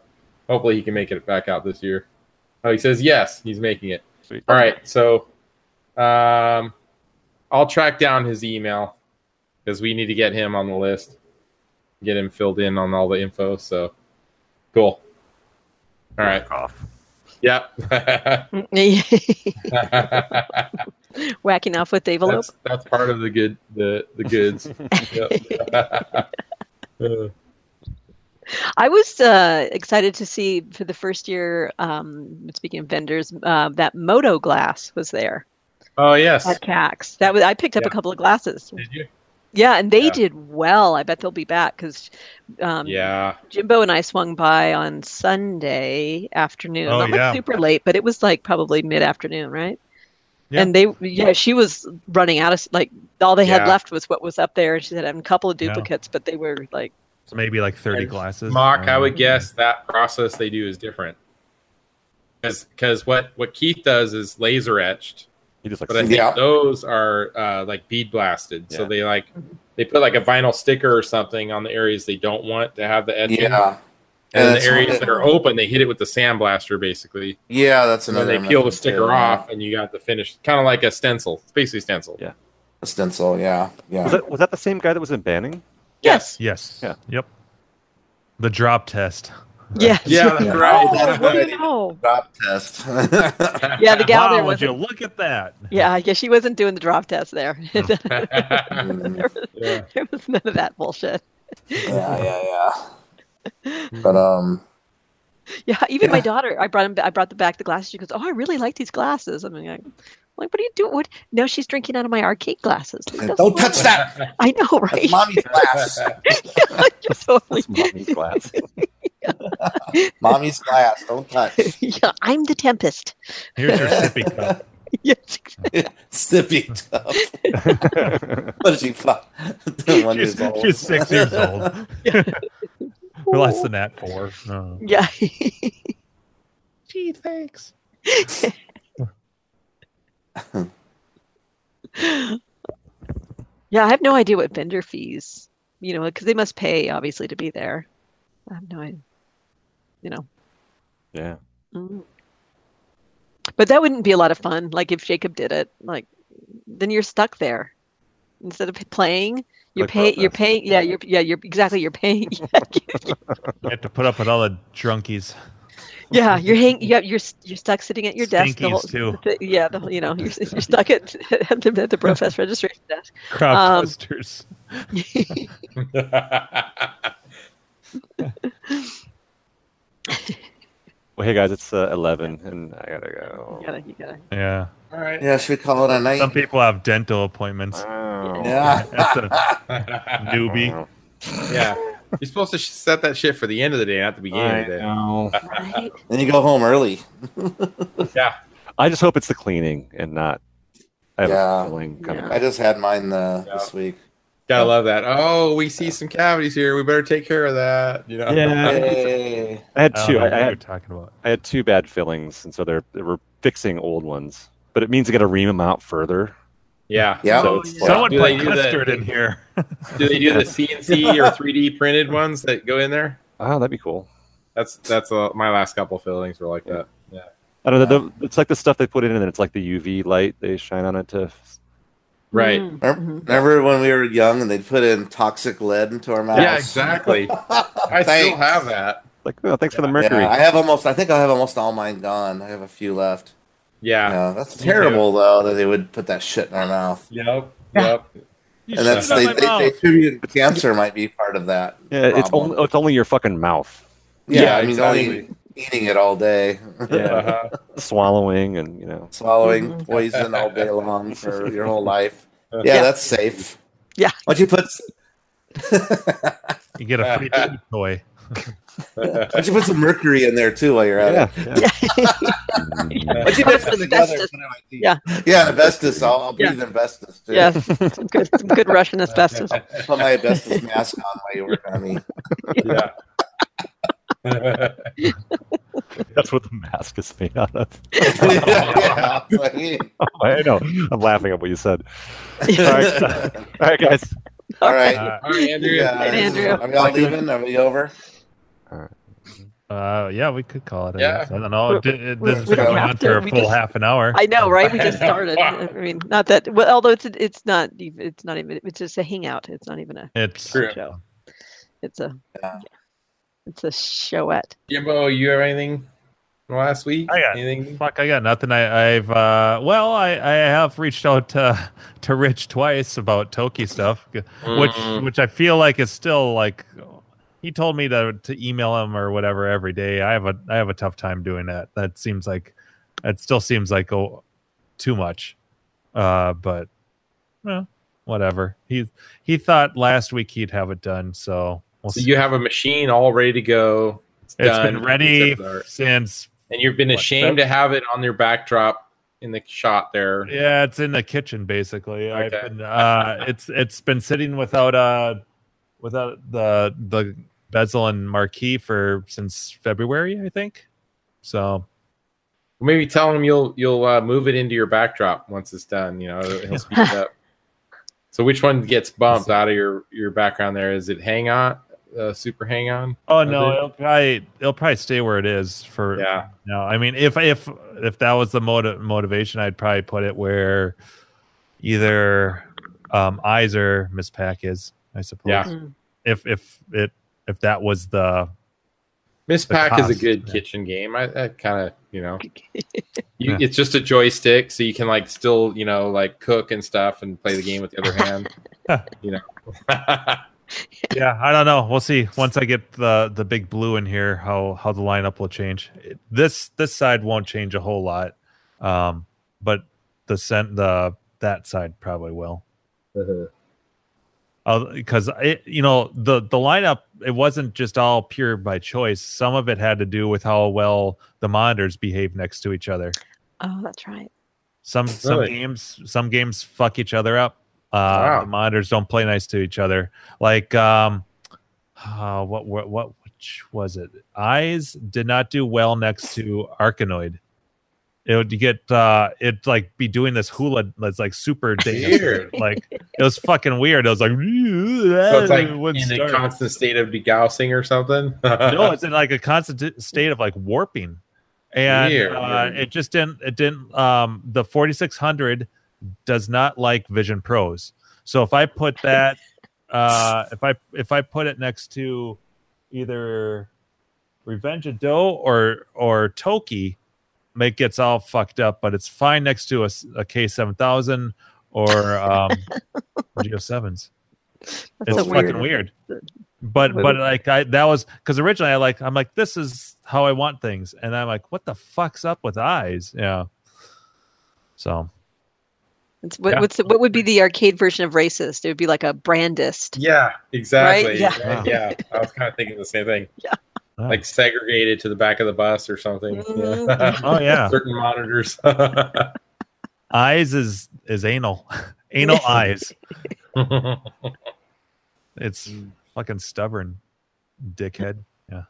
hopefully he can make it back out this year. Oh, he says yes, he's making it. Sweet. All right, so um, I'll track down his email because we need to get him on the list, get him filled in on all the info. So cool. All right. Off. Yep. (laughs) Whacking off with Dave Elope. that's that's part of the good the the goods. Yep. (laughs) I was uh, excited to see for the first year. Um, speaking of vendors, uh, that Moto glass was there oh yes. at CAX. That was I picked up Yeah. a couple of glasses. Did you? Yeah, and they Yeah. did well. I bet they'll be back because um, Yeah. Jimbo and I swung by on Sunday afternoon. Oh, Not yeah. like super late, but it was like probably mid afternoon, right? Yeah. And they, yeah, she was running out of like all they had Yeah. left was what was up there. And she said having a couple of Yeah. duplicates, but they were like, So maybe like 30 And glasses. Mock, I Um, would guess that process they do is different. Because what, what Keith does is laser etched, He just like but I think Yeah. those are uh, like bead blasted. So they like they put like a vinyl sticker or something on the areas they don't want to have the etching. Yeah, And then the areas what- that are open, they hit it with the sandblaster basically. yeah, that's And then another. they peel the sticker too, yeah. off and you got the finish, kind of like a stencil. It's basically stencil. Yeah. A stencil, yeah, yeah. Was that was that the same guy that was in Banning? Yes. Yes. Yeah. Yep. The drop test. Yeah, Yeah, that's Yeah. right. Oh, what do you know? drop test. (laughs) Yeah, the gal there wow, would you wasn't. look at that? Yeah, yeah, she wasn't doing the drop test there. (laughs) Mm, there, was, Yeah. there was none of that bullshit. yeah, yeah, yeah. (laughs) But um, Yeah, even my daughter, I brought him. I brought the back the glasses. She goes, "Oh, I really like these glasses." I'm like, like, what are you doing? What? Now she's drinking out of my arcade glasses. Like, don't touch that. I know, right? That's mommy's glass. totally. That's mommy's glass. (laughs) mommy's glass. Don't touch. (laughs) yeah, I'm the Tempest. Here's your sippy (laughs) cup. yes. Snippy tough. What is she? Fuck. One She's, years old. she's six years old. Less than that, four. Oh. Yeah. Gee, thanks. yeah, I have no idea what vendor fees, you know, because they must pay obviously to be there. I have no idea. You know. yeah. Mm. But that wouldn't be a lot of fun. Like if Jacob did it, like then you're stuck there. Instead of playing, you're paying. You're paying. Yeah, you're. Yeah, you're exactly. You're paying. (laughs) You have to put up with all the drunkies. yeah, you're hang. Yeah, you're you're stuck sitting at your desk. The whole, too. the- yeah, the, whole- you know, you're, you're stuck at, at the, at the Brofest registration desk. Crowd Um, twisters. (laughs) (laughs) Well, hey guys, it's uh, eleven, and I gotta go. You gotta, you gotta. Yeah. All right. Yeah, should we call it a night? Some people have dental appointments. Wow. Yeah. That's a (laughs) newbie. Yeah. You're supposed to set that shit for the end of the day, not the beginning I of the day. know. Right? then you go home early. (laughs) Yeah. I just hope it's the cleaning and not. I have Yeah. a feeling coming. Yeah. I just had mine uh, Yeah. this week. Gotta love that. Oh, we see some cavities here. We better take care of that. You know. Yeah. Yay. I had two. I, I had talking about. I had two bad fillings, and so they're they were fixing old ones. But it means I got to ream them out further. Yeah. Yeah. So it's like- Someone Do put they do custard in here. Do they do the (laughs) CNC or 3D printed ones that go in there? oh, that'd be cool. That's that's uh, my last couple fillings were like that. Yeah. I don't know. The, it's like the stuff they put in, and then it's like the UV light they shine on it to. Right. Mm, Remember, mhm. remember when we were young and they'd put in toxic lead into our mouths? Yeah, exactly. I (laughs) still have that. Like, oh, thanks for the mercury. Yeah, I have almost. I think I have almost all mine gone. I have a few left. Yeah. Yeah, that's Me terrible though that they would put that shit in our mouth. Yep. Yep. You And that's shit they, they, they mouth. attribute cancer might be part of that. yeah, it's only it's only your fucking mouth Yeah, Yeah, I mean exactly. only eating it all day, Yeah. (laughs) Uh-huh. swallowing, and you know. swallowing Mhm. poison all day long for your whole life. Yeah, Yeah. that's safe. Yeah. Once you put (laughs) You get a free baby toy. (laughs) once you put some mercury in there too while you're at Yeah, it. yeah. Once (laughs) you mix them together, Asbestos. put it on my teeth. Yeah. yeah, asbestos. I'll, I'll breathe asbestos too. Yeah, some good, some good Russian asbestos. Put my asbestos mask on while you work on me. yeah. That's what the mask is made out of. yeah, that's (laughs) what I know. I'm laughing at what you said. All right, (laughs) all right, guys. All right. Uh, All right, Andrew. Yeah. Right, Andrew. Are we all leaving? Are we over? uh, yeah, we could call it. I Yeah. I don't know. It, it, this is We don't going on to. for a full just- half an hour. I know, right? We just (laughs) started. I mean, not that. Well, although it's it's not even it's not even it's just a hangout. It's not even a It's True. show. It's a Yeah. It's a showette. Jimbo, you have anything from last week? I got anything? fuck. I got nothing. I, I've uh, well, I, I have reached out to (laughs) to Rich twice about Toki stuff, which Mm. which I feel like is still like he told me to to email him or whatever every day. I have a I have a tough time doing that. That seems like it still seems like oh, too much. Uh, but well, whatever. He he thought last week he'd have it done, so we'll So see. you have a machine all ready to go. It's done, been ready since and you've been What, ashamed to have it on your backdrop in the shot there. Yeah, it's in the kitchen basically. I've Okay. been, uh, it's it's been sitting without uh without the the bezel and marquee for since February, I think. So Maybe tell him you'll you'll uh, move it into your backdrop once it's done. You know, he'll speed it up. (laughs) So which one gets bumped out of your your background there? Is it hang on, uh, super hang on? oh no, it? it'll probably it'll probably stay where it is for Yeah. No, I mean if if if that was the motiv- motivation, I'd probably put it where either um eyes or Ms. Pac is, I suppose. Yeah. Mm. If if it if that was the Miss The Pack is a good yeah. kitchen game. I, I kind of you know, (laughs) you, Yeah. it's just a joystick, so you can like still you know like cook and stuff and play the game with the other hand. (laughs) you know. (laughs) (laughs) yeah i don't know. We'll see once i get the the big blue in here how how the lineup will change. This this side won't change a whole lot um but the cent the that side probably will. Because it you know the the lineup it wasn't just all pure by choice. Some of it had to do with how well the monitors behave next to each other. Oh, that's right. some some games some games fuck each other up. Uh, Wow. The monitors don't play nice to each other. Like um, uh, what what what which was it? Eyes did not do well next to Arkanoid. It would get uh, it like be doing this hula that's like super. Weird. Like it was fucking weird. It was like So it's like (laughs) it in a constant state of degaussing or something. (laughs) no, it's in like a constant state of like warping, and Weird, uh, weird. it just didn't. It didn't. Um, the forty six hundred does not like Vision Pros. So if I put that, uh, if I if I put it next to either Revenge of Doh or or Toki, it gets all fucked up. But it's fine next to a, a K seven thousand or um, (laughs) Geo sevens it's fucking weird. But but like I that was because originally I like I'm like this is how I want things, and I'm like what the fuck's up with eyes? Yeah. So what, Yeah. what's the, what would be the arcade version of racist? It would be like a brandist. yeah, exactly. Right? Yeah. Right? yeah. (laughs) I was kind of thinking the same thing. Yeah. Like segregated to the back of the bus or something. Mhm. Yeah. (laughs) oh yeah, Certain monitors. (laughs) eyes is is anal, anal eyes. It's fucking stubborn, dickhead. Yeah.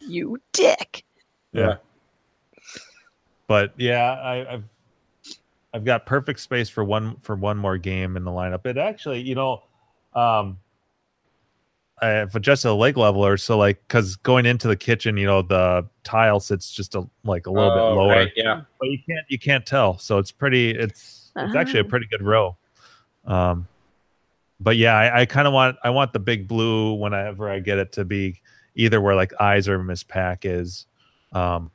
You dick. Yeah. But yeah, I, I've I've got perfect space for one for one more game in the lineup. It actually, you know, um, I've adjusted the leg leveler so like because going into the kitchen, you know, the tile sits just a like a little Oh, bit lower, right, yeah. but you can't you can't tell. So it's pretty. It's it's actually a Ah. pretty good row. Um, but yeah, I, I kind of want I want the big blue whenever I get it to be either where like eyes or Ms. Pac is, um,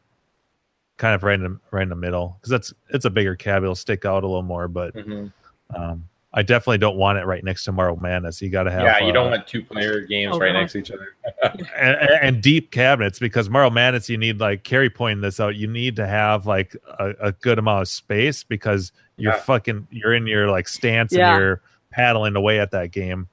kind of right in the, right in the middle because that's it's a bigger cab. It'll stick out a little more, but Mhm. um, I definitely don't want it right next to Marble Madness. You got to have Yeah, you uh, don't want two player games Oh, right God. next to each other. (laughs) and, and deep cabinets because Marble Madness you need like Carrie pointing this out. You need to have like a, a good amount of space because you're Yeah. fucking you're in your like stance Yeah. and you're paddling away at that game,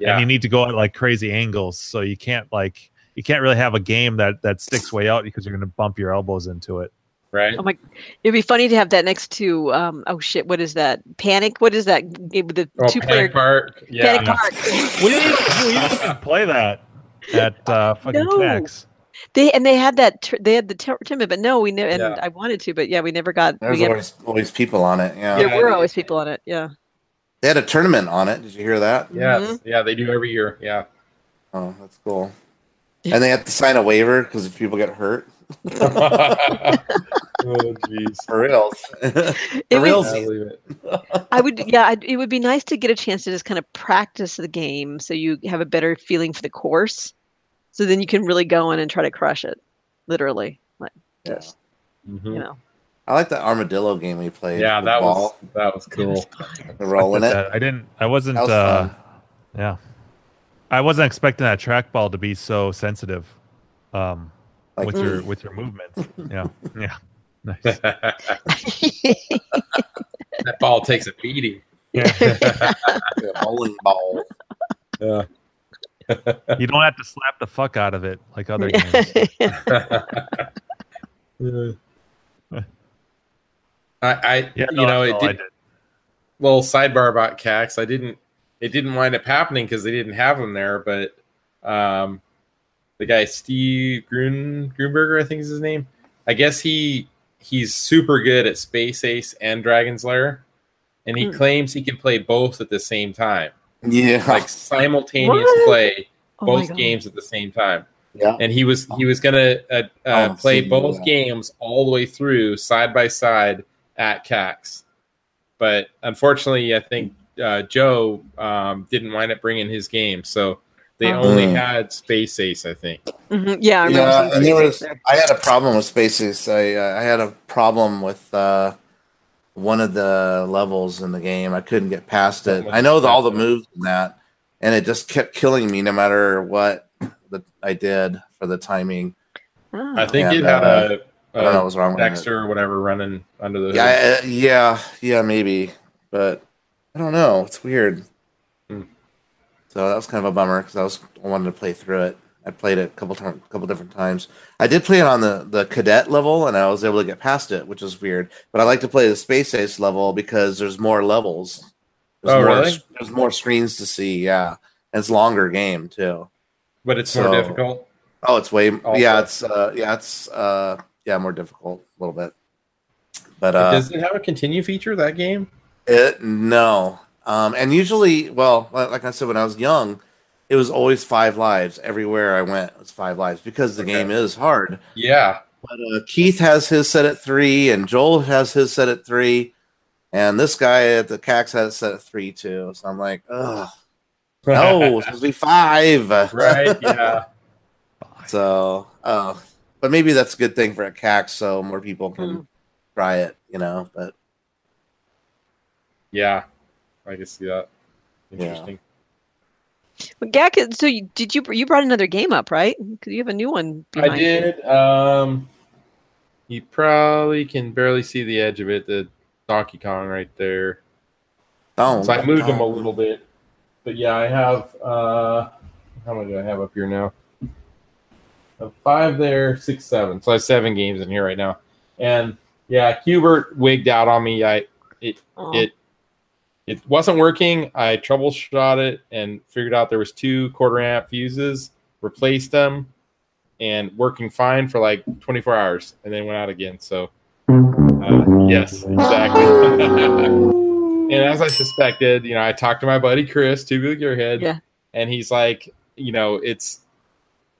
and you need to go at like crazy angles. So you can't like you can't really have a game that that sticks way out because you're going to bump your elbows into it. Right? Oh my! It'd be funny to have that next to um. Oh shit! What is that? Panic. What is that the Oh, two player Panic Park. Yeah. Panic Park? We didn't even, we didn't play that at uh, fucking No. Cax. They and they had that. They had the tur- tournament, but no, we never. And Yeah. I wanted to, but yeah, we never got. There's we never, always always people on it. Yeah. there Yeah. were always people on it. Yeah. They had a tournament on it. Did you hear that? Yeah, Mm-hmm. Yeah, they do every year. Yeah. Oh, that's cool. And they have to sign a waiver because if people get hurt, (laughs) oh jeez. for (laughs) real. It For would- real. I. I would, yeah, I'd, it would be nice to get a chance to just kind of practice the game, so you have a better feeling for the course. So then you can really go in and try to crush it, literally. Like Yeah. just, Mhm. you know. I like the armadillo game we played. Yeah, that the was that was cool. the rolling it. That- I didn't. I wasn't. Was uh, yeah, I wasn't expecting that trackball to be so sensitive. Um, Like- with your with your movements. Yeah, (laughs) yeah, nice. that ball takes a beating. Yeah. (laughs) a bowling ball. Yeah. you don't have to slap the fuck out of it like other (laughs) games. I, I Yeah, you know, that's it all I did. Little sidebar about Cax. I didn't. It didn't wind up happening because they didn't have them there. But um, the guy Steve Grun Grunberger, I think is his name. I guess he he's super good at Space Ace and Dragon's Lair, and he Hmm. claims he can play both at the same time, Yeah. like simultaneous What? play Oh both God. games at the same time. yeah. and he was he was gonna uh, uh, Oh, play both yeah. games all the way through side by side at CAX. But unfortunately, I think uh, Joe um, didn't wind up bringing his game, so they Oh. only Mm. had Space Ace, I think. Mhm, Yeah, I Yeah, and there was, there. I had a problem with spaces. I uh, I had a problem with uh, one of the levels in the game. I couldn't get past it. I know the, all the moves in that, and it just kept killing me no matter what the, I did for the timing. Oh. I think And, it had uh, a, I don't know a what's wrong with it. Dexter or whatever running under the hood. Yeah, yeah, yeah, maybe, but I don't know. It's weird. So that was kind of a bummer because I was I wanted to play through it. I played it a couple times, couple different times. I did play it on the the cadet level, and I was able to get past it, which is weird. But I like to play the space ace level because there's more levels. There's Oh, more, really? There's more screens to see. Yeah, and it's longer game too. but it's more So- difficult. Oh, it's way Also- yeah. It's uh yeah. It's uh yeah more difficult a little bit. But uh, Does it have a continue feature that game? It no. Um, and usually, well, like I said, when I was young, it was always five lives everywhere I went. It was five lives because the Okay. game is hard. Yeah, But uh, Keith has his set at three, and Joel has his set at three, and this guy at the CAX has it set at three too. So I'm like, ugh, no, it's supposed to be five. (laughs) right. Yeah. (laughs) So, oh, but maybe that's a good thing for a CAX, so more people can Mm. try it. You know, but Yeah, I can see that. Yeah. Interesting. But Gak, so you, did you you brought another game up, right? Because you have a new one. I behind you. did. Um, you probably can barely see the edge of it. The Donkey Kong right there. oh, So I moved them a little bit, but yeah, I have. Uh, how many do I have up here now? Five there, six, seven. So I have seven games in here right now, and yeah, Q*bert wigged out on me. I it Aw. it it wasn't working. I troubleshot it and figured out there was two quarter amp fuses. Replaced them, and working fine for like 24 hours, and then went out again. So, uh, yes, exactly. (laughs) and as I suspected, you know, I talked to my buddy Chris, Tubular Gearhead, Yeah. and he's like, you know, it's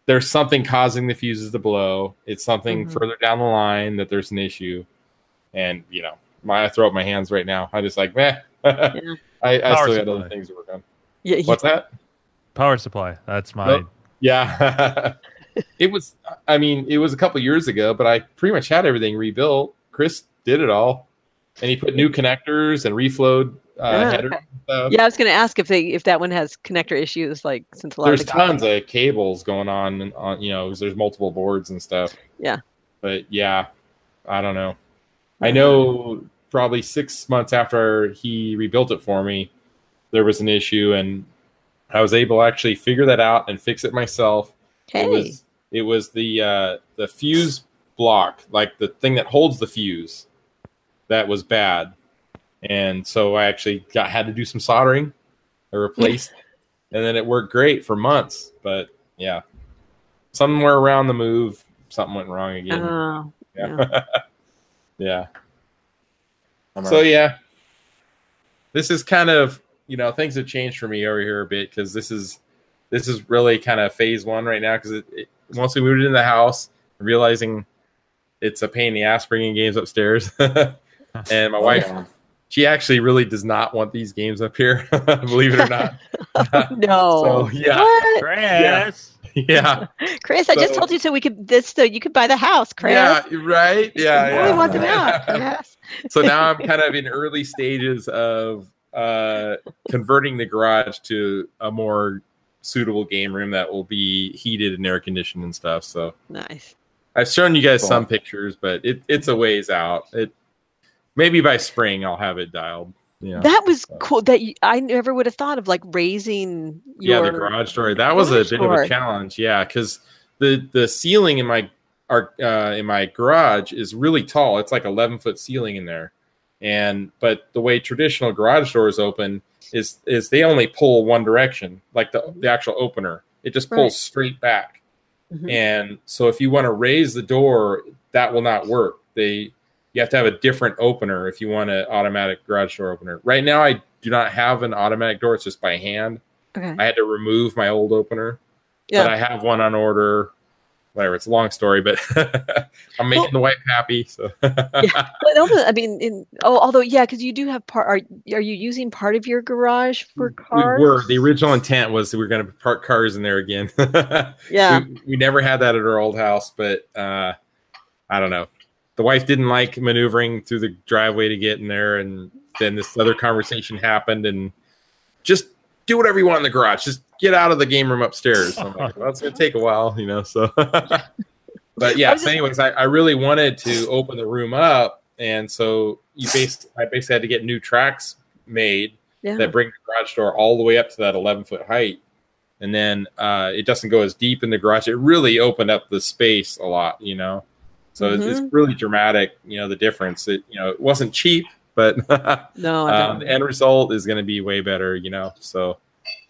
there's something causing the fuses to blow. It's something Mhm. further down the line that there's an issue, and you know, my I throw up my hands right now. I just like, meh. (laughs) I, I Power still had other things to work on. Yeah, What's that? Power supply. That's my. Nope. Yeah. (laughs) it was I mean, it was a couple years ago, but I pretty much had everything rebuilt. Chris did it all. And he put new connectors and reflowed uh, Ah, headers and stuff. yeah. I was going to ask if they if that one has connector issues, like since a lot There's of the tons of cables going on on you know there's multiple boards and stuff. Yeah. But yeah, I don't know. I know probably six months after he rebuilt it for me, there was an issue and I was able to actually figure that out and fix it myself. Hey, It was it was the uh, the fuse block, like the thing that holds the fuse, that was bad, and so I actually got had to do some soldering, I replaced, (laughs) and then it worked great for months. But yeah, somewhere around the move, something went wrong again. oh, yeah, yeah. (laughs) Bummer. So yeah, this is kind of you know things have changed for me over here a bit because this is this is really kind of phase one right now because it, it, once we moved into the house, realizing it's a pain in the ass bringing games upstairs, (laughs) and my Oh, wife yeah. she actually really does not want these games up here, (laughs) believe it or not. (laughs) no. So yeah, What? Chris. yeah, Chris, I just told you so we could this so you could buy the house, Chris. yeah, right, yeah, You yeah. really want them out. Yes. So now I'm kind of in early stages of uh, converting the garage to a more suitable game room that will be heated and air conditioned and stuff. So Nice. I've shown you guys Cool. some pictures, but it, it's a ways out. It maybe by spring I'll have it dialed. Yeah, That was cool. That you, I never would have thought of like raising Your, yeah, the garage door. That was a garage bit of a challenge. Yeah, because the the ceiling in my our uh, in my garage is really tall. It's like eleven foot ceiling in there, and but the way traditional garage doors open is is they only pull one direction, like the the actual opener. It just pulls Right. straight back, Mhm. and so if you want to raise the door, that will not work. They you have to have a different opener if you want an automatic garage door opener. Right now, I do not have an automatic door; it's just by hand. Okay. I had to remove my old opener, Yeah. but I have one on order. Whatever, it's a long story, but (laughs) I'm making Well- the wife happy. So Yeah. (laughs) But also, I mean, in, oh, although yeah, because you do have part. Are are you using part of your garage for we cars? were the original intent was we were going to park cars in there again. (laughs) Yeah. we, we never had that at our old house, but uh, I don't know. The wife didn't like maneuvering through the driveway to get in there, and then this other conversation happened, and just do whatever you want in the garage. Just get out of the game room upstairs. I'm like, (laughs) well, it's going to take a while, you know. So, (laughs) but yeah. I So, anyways, I, I really wanted to open the room up, and so you based I basically had to get new tracks made Yeah. that bring the garage door all the way up to that 11 foot height. And then uh, it doesn't go as deep in the garage. It really opened up the space a lot, you know. So it's it's really dramatic, you know, the difference. It you know it wasn't cheap, but (laughs) no, um, the end result is going to be way better, you know. So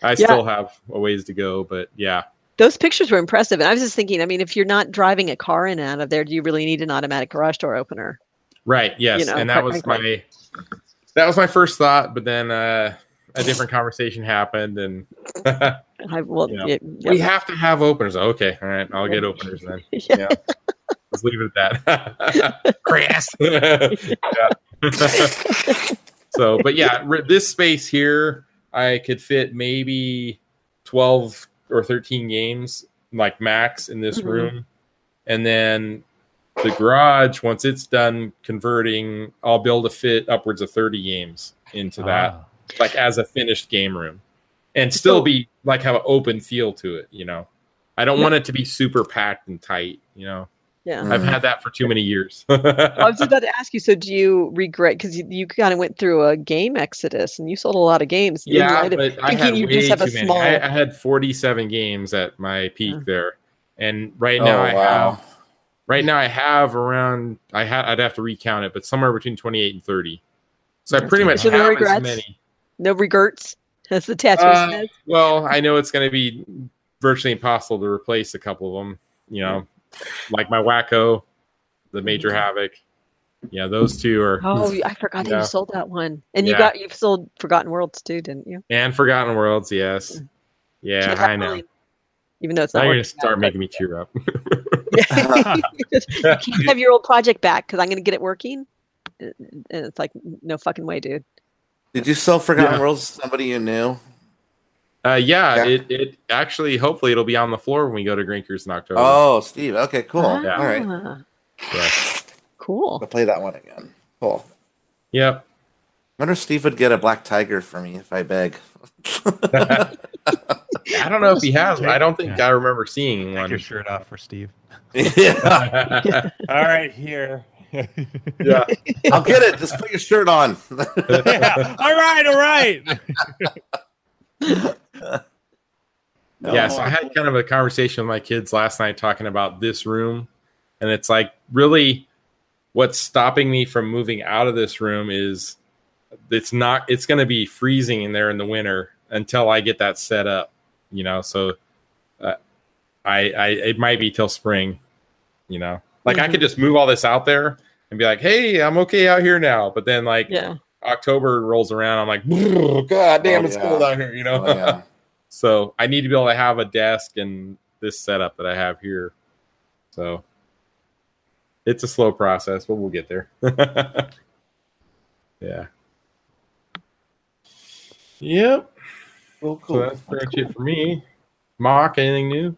I still have a ways to go, but yeah, Those pictures were impressive, and I was just thinking. I mean, if you're not driving a car in and out of there, do you really need an automatic garage door opener? right, yes, You know, and that was frankly. my that was my first thought, but then uh, a different conversation happened, and (laughs) I will. Yeah. yeah, we have to have openers. Okay, all right, I'll get openers then. (laughs) Yeah. Yeah. Let's leave it at that. Chris. yeah. (laughs) so, but yeah, this space here, I could fit maybe 12 or 13 games, like max, in this Mhm. room. And then the garage, once it's done converting, I'll be able to fit upwards of 30 games into that, Ah. like as a finished game room, and still be like have an open feel to it, you know. I don't want it to be super packed and tight, you know. Yeah. I've had that for too many years. (laughs) I was about to ask you. So, do you regret because you, you kind of went through a game exodus and you sold a lot of games? yeah, light of- but I had you way just have a too many. small- I, I had 47 games at my peak Yeah. there, and right Oh, now I wow. have right now I have around I had I'd have to recount it, but somewhere between 28 and 30. So I pretty much So no have as regrets? many. No regrets, (laughs) as the tattoo Uh, says. well, I know it's going to be virtually impossible to replace a couple of them. You know, like my Wacko, the Major mm-hmm. Havoc. Yeah, those two are, Oh, (laughs) I forgot that Yeah. you sold that one, and you Yeah. got you've sold Forgotten Worlds too, didn't you? and Forgotten Worlds. Yes. Mm. Yeah, Can't I know. really- Even though it's Now not you're gonna start out, making me tear up. but- (laughs) you can't have your old project back because I'm going to get it working. And it's like, no fucking way, dude. Did you sell Forgotten Yeah. Worlds to somebody you knew? Uh, yeah, Yeah. it it actually hopefully it'll be on the floor when we go to Grinkers in October. Oh, Steve. Okay, cool. Yeah. All right. Ah, Yeah. Cool. I'll play that one again. Cool. Yep. I wonder if Steve would get a black tiger for me if I beg. (laughs) I don't know if he has. I don't think Yeah. I remember seeing one. Take your shirt off for Steve. (laughs) yeah, (laughs) All right, here. yeah. I'll get it. Just put your shirt on. yeah. All right, all right. Yeah, so I had kind of a conversation with my kids last night talking about this room. And it's like really what's stopping me from moving out of this room is it's not it's going to be freezing in there in the winter until I get that set up, you know. So uh, I I it might be till spring, you know. Like I could just move all this out there and be like, "Hey, I'm okay out here now." But then like Yeah. October rolls around, I'm like, "God damn, Oh, it's yeah. cold out here," you know. Oh, yeah. (laughs) So I need to be able to have a desk and this setup that I have here. So it's a slow process, but we'll get there. (laughs) yeah. Yep. Cool, So that's pretty much it for me. Mark, anything new?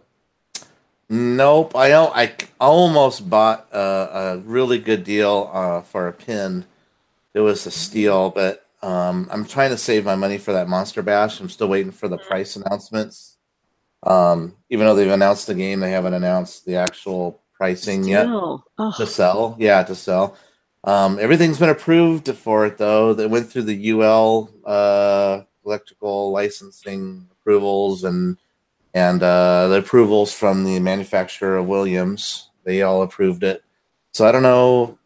Nope. I don't. I almost bought a, a really good deal uh, for a pin. It was a steal, but um, I'm trying to save my money for that Monster Bash. I'm still waiting for the price announcements. Um, even though they've announced the game, they haven't announced the actual pricing yet. Oh, to sell. Yeah, to sell. Um, everything's been approved for it though. They went through the UL uh, electrical licensing approvals and and uh, the approvals from the manufacturer of Williams. They all approved it. So I don't know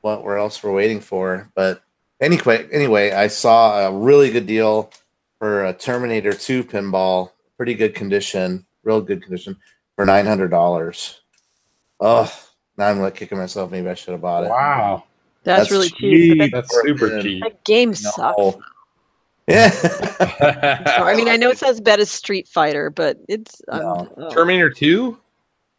what where else we're waiting for, but anyway, anyway, I saw a really good deal for a Terminator 2 pinball, pretty good condition, real good condition for nine hundred dollars. Oh, now I'm like kicking myself. Maybe I should have bought it. Wow. that's, that's really cheap. but That's super Yeah. cheap. That, that game No. sucks. (laughs) Yeah. I mean, I know it's not as bad as Street Fighter, but it's um, No. oh. Terminator 2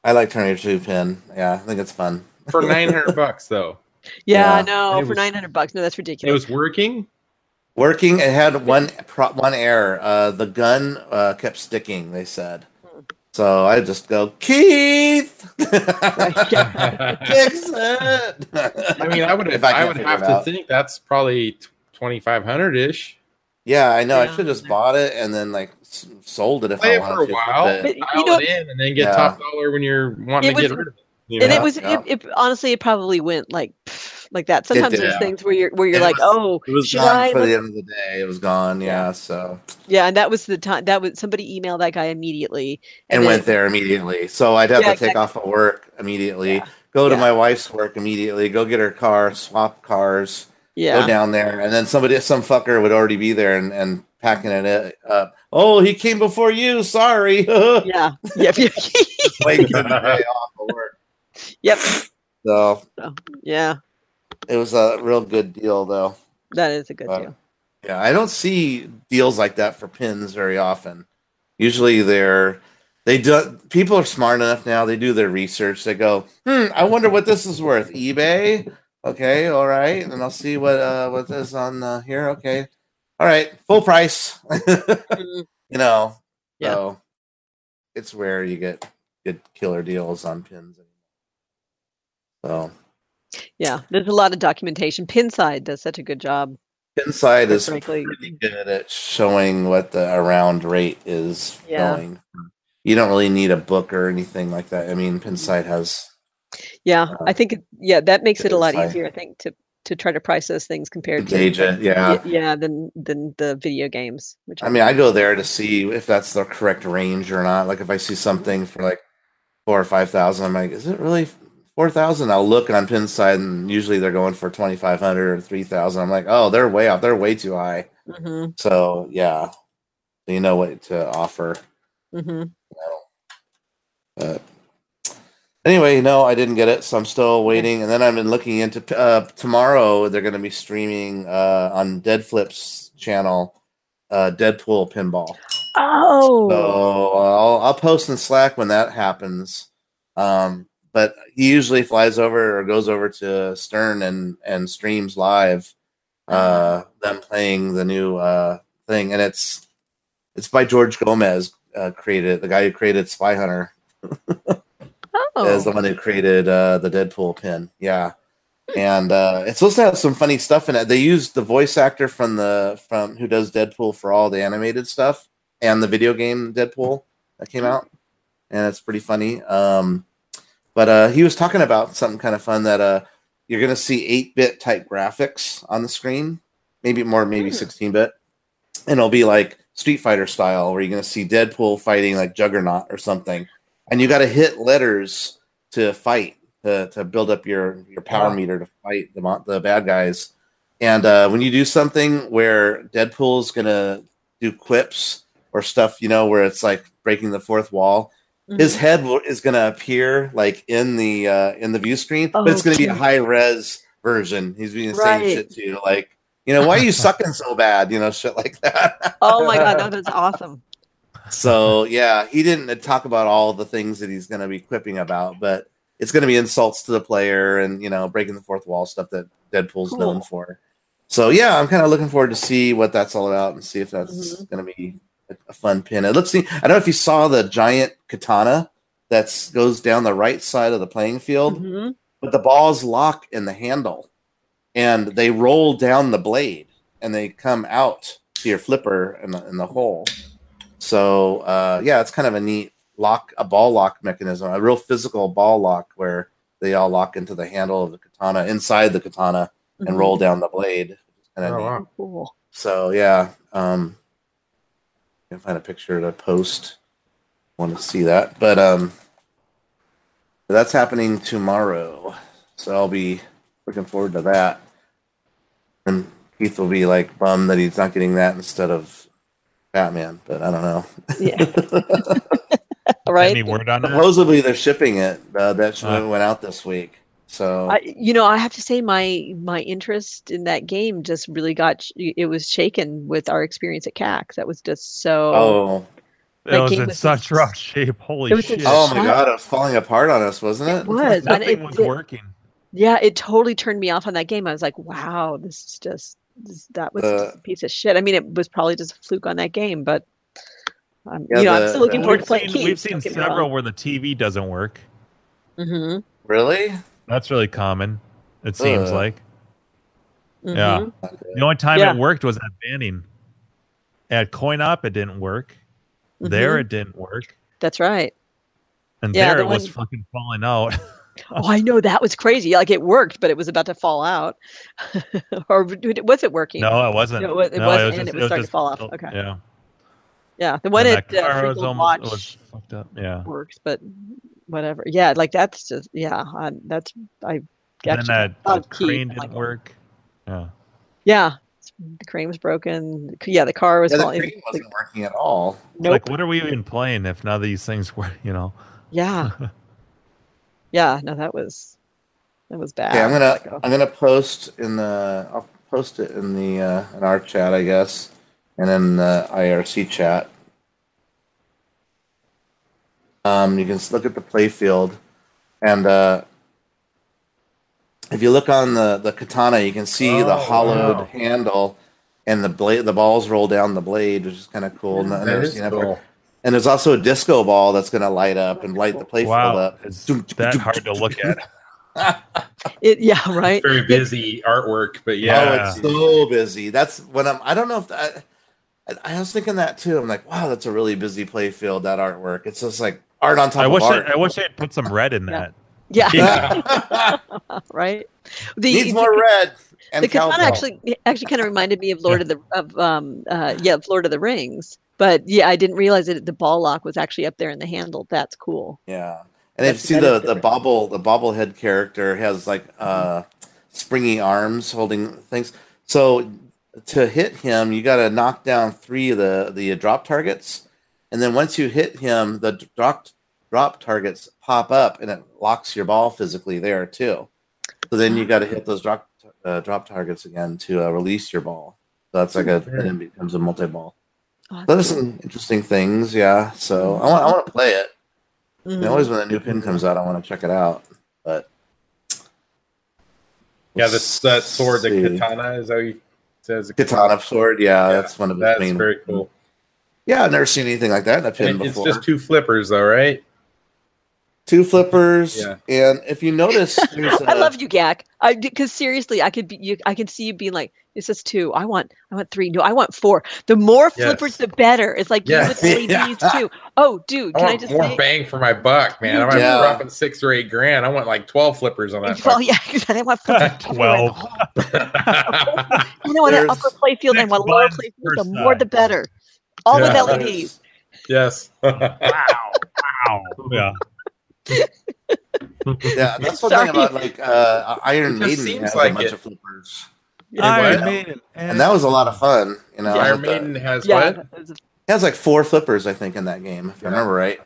I like Terminator 2 pin. Yeah, I think it's fun. for 900 (laughs) bucks though. Yeah, Yeah. no, It for was- nine hundred bucks. No, that's ridiculous. It was working. Working, it had one pro- one error. Uh, the gun uh, kept sticking. They said. So I just go, Keith, (laughs) fix it. I mean, I would If have, I, would have to out. think that's probably 2500 ish. Yeah, I know. I Yeah. should have just bought it and then like sold it if Play I it wanted for a to. while, but- But, you know- it in, and then get Yeah. top dollar when you're wanting It to get was- rid of it. You and it was Yeah. it, it honestly it probably went like like that. Sometimes did. there's things where you're where you're It like, was- oh, It was gone I? for Let's- the end of the day. It was gone. Yeah. So Yeah, and that was the time that was somebody emailed that guy immediately and then- went there immediately. So I'd have Yeah, to take exactly. off of work immediately. Yeah. Go to Yeah. my wife's work immediately. Go get her car. Swap cars. Yeah, Go down there, and then somebody, some fucker, would already be there and, and packing it up. Oh, he came before you. Sorry. (laughs) yeah, yep, (laughs) yep, Waiting for the day off of work. yep. So Yeah, it was a real good deal, though. that is a good Uh, deal. Yeah, I don't see deals like that for pins very often. Usually they're they do people are smart enough now, they do their research. They go, hmm, I wonder what this is worth. eBay? Okay, all right. And I'll see what uh what is on uh, here. Okay. All right, full price. Mhm. (laughs) you know. Yeah. So it's where you get good killer deals on pins. So Yeah, there's a lot of documentation. Pinside does such a good job. Pinside is Frankly, pretty good at showing what the around rate is Yeah. going. You don't really need a book or anything like that. I mean, Pinside has yeah, Uh, I think yeah that makes it a lot easier. I think to to try to price those things compared to gauge it. Yeah. yeah than than the video games. Which I mean, I go there to see if that's the correct range or not. Like if I see something for like four or five thousand, I'm like, is it really four thousand. I'll look on Pinside, and usually they're going for twenty five hundred or three thousand. I'm like, oh, they're way off. They're way too high. hmm So yeah, you know what to offer. hmm But anyway, no, I didn't get it, so I'm still waiting. And then I've been looking into uh, tomorrow. They're going to be streaming uh, on Deadflip's channel, uh, Deadpool pinball. Oh, So I'll, I'll post in Slack when that happens. Um, but he usually flies over or goes over to Stern and and streams live uh, them playing the new uh, thing, and it's it's by George Gomez. Uh, created the guy who created Spy Hunter (laughs) is the one who created uh, the Deadpool pin. Yeah, and uh, it's supposed to have some funny stuff in it. They used the voice actor from the from who does Deadpool for all the animated stuff and the video game Deadpool that came out, and it's pretty funny. Um, but uh, he was talking about something kind of fun that uh, you're going to see eight bit type graphics on the screen, maybe more, maybe Hmm. sixteen bit, and it'll be like Street Fighter style, where you're going to see Deadpool fighting like Juggernaut or something, and you got to hit letters to fight to, to build up your your power Wow. meter to fight the the bad guys. And uh, when you do something where Deadpool's gonna do quips or stuff, you know, where it's like breaking the fourth wall, Mhm. his head will, is gonna appear like in the uh, in the view screen, but it's gonna be a high res version. He's being Right. saying shit to you like, you know, why are you (laughs) sucking so bad? You know, shit like that. oh my god, no, that's awesome. So yeah, he didn't talk about all the things that he's going to be quipping about, but it's going to be insults to the player and you know breaking the fourth wall stuff that Deadpool's Cool. known for. So yeah, I'm kind of looking forward to see what that's all about and see if that's Mhm. going to be a, a fun pin. It looks. I don't know if you saw the giant katana that goes down the right side of the playing field, Mhm. but the balls lock in the handle, and they roll down the blade and they come out to your flipper in the, in the hole. So uh, yeah, it's kind of a neat lock, a ball lock mechanism, a real physical ball lock where they all lock into the handle of the katana inside the katana and Mhm. roll down the blade. Kind of Oh, wow. Cool. So yeah, um, I can find a picture to post. Want to see that, but um, that's happening tomorrow. So I'll be looking forward to that. And Keith will be like bummed that he's not getting that instead of Batman, but I don't know. Yeah. (laughs) right. Any word on that? Supposedly they're shipping it. Uh, that Uh. went out this week. So I, you know, I have to say my my interest in that game just really got sh- it was shaken with our experience at CAC. That was just so. oh It was in was such just- rough shape. Holy It was in shit! oh my god, it was falling apart on us, wasn't it? It (laughs) was. and Nothing it- was it- working. Yeah, it totally turned me off on that game. I was like, wow, this is just this, that was Uh, just a piece of shit. I mean, it was probably just a fluke on that game, but um, Yeah, you know, I'm still looking the- forward We've to playing. seen, we've seen several. several where the TV doesn't work. Mm-hmm. Really? That's really common. It seems Ugh. like Yeah. mm-hmm. the only time Yeah. it worked was at banning. At coin op, it didn't work. There, it didn't work, That's right. and Mm-hmm. Yeah, there the it was fucking falling out. (laughs) Oh, I know that was crazy. Like it worked, but it was about to fall out. (laughs) or was it working? no, it wasn't. No, it- it No, wasn't, and it was starting to fall off. Okay. Yeah, Yeah, the one And at that uh, was Freehold almost Watch it was fucked up. Yeah, works, but whatever. Yeah, like that's just yeah. Uh, that's I and then actually that thought the of Keith, crane I'm like, didn't work. Yeah, Yeah, the crane was broken. Yeah, the car was Yeah, the crane wasn't working at all. Nope. like what are we even playing if none of these things (laughs) were? You know, yeah, (laughs) yeah. No, that was that was bad. Okay, I'm gonna Like, oh, I'm gonna post in the I'll post it in the uh, in our chat, I guess, and in the IRC chat. Um, you can look at the playfield, and uh, if you look on the the katana, you can see the Oh, hollowed wow. handle, and the blade the balls roll down the blade, which is kind of cool. I've That never is seen that before. cool. And there's also a disco ball that's gonna light up and light the playfield wow, up. is that hard to look at? (laughs) it. Yeah, right. Very busy artwork, but Oh, yeah. it's so busy. That's when I'm. I don't know if that. I, I was thinking that too. I'm like, wow, that's a really busy play field. That artwork. It's just like art on top I of wish I, art. I wish I'd put some red in Yeah. that. Yeah, (laughs) (laughs) right. The Needs more red. And the katana cowbell. actually actually kind of reminded me of Lord of the of um uh yeah of Lord of the Rings. But yeah, I didn't realize that the ball lock was actually up there in the handle. That's cool. Yeah, And if you see the, the bobble the bobblehead character has like uh springy arms holding things. So to hit him, you got to knock down three of the the drop targets, and then once you hit him, the drop drop targets pop up, and it locks your ball physically there too. So then you got to hit those drop uh, drop targets again to uh, release your ball. So that's like a and it becomes a multi ball. Oh, Those are some interesting things, yeah. So I want I want to play it. mhm. And always when a new pin comes out, I want to check it out. But Yeah, this that sword, the katana, is how he says. katana sword, yeah, Yeah, that's one of his That's main. very cool. Yeah, I've never seen anything like that in a pin And it's before. just two flippers, though, right? two flippers, Yeah. and if you notice, (laughs) there's I a- love you, Gak. I because seriously, I could be you. I can see you being like, "This is two. I want, I want three. No, I want four. The more Yes. flippers, the better." It's like Yes. you with LEDs too. Oh, dude, I can I, just more say? bang for my buck, man. I'm Yeah. dropping six or eight grand. I want like twelve flippers on that. (laughs) Well, yeah, I want (laughs) flippers. everywhere. 12. fuck. You know, on an There's upper playfield and six one lower buttons playfield, the more the better. All Yeah. with LEDs. yes. (laughs) Wow. Wow. Yeah. (laughs) yeah, that's one Sorry. thing about like uh, Iron It just Maiden seems has like a bunch it. of flippers, Iron what? Maiden. and that was a lot of fun. You know, Iron with the- Maiden has Yeah, what? that It has like four flippers, I think, in that game, if I remember right.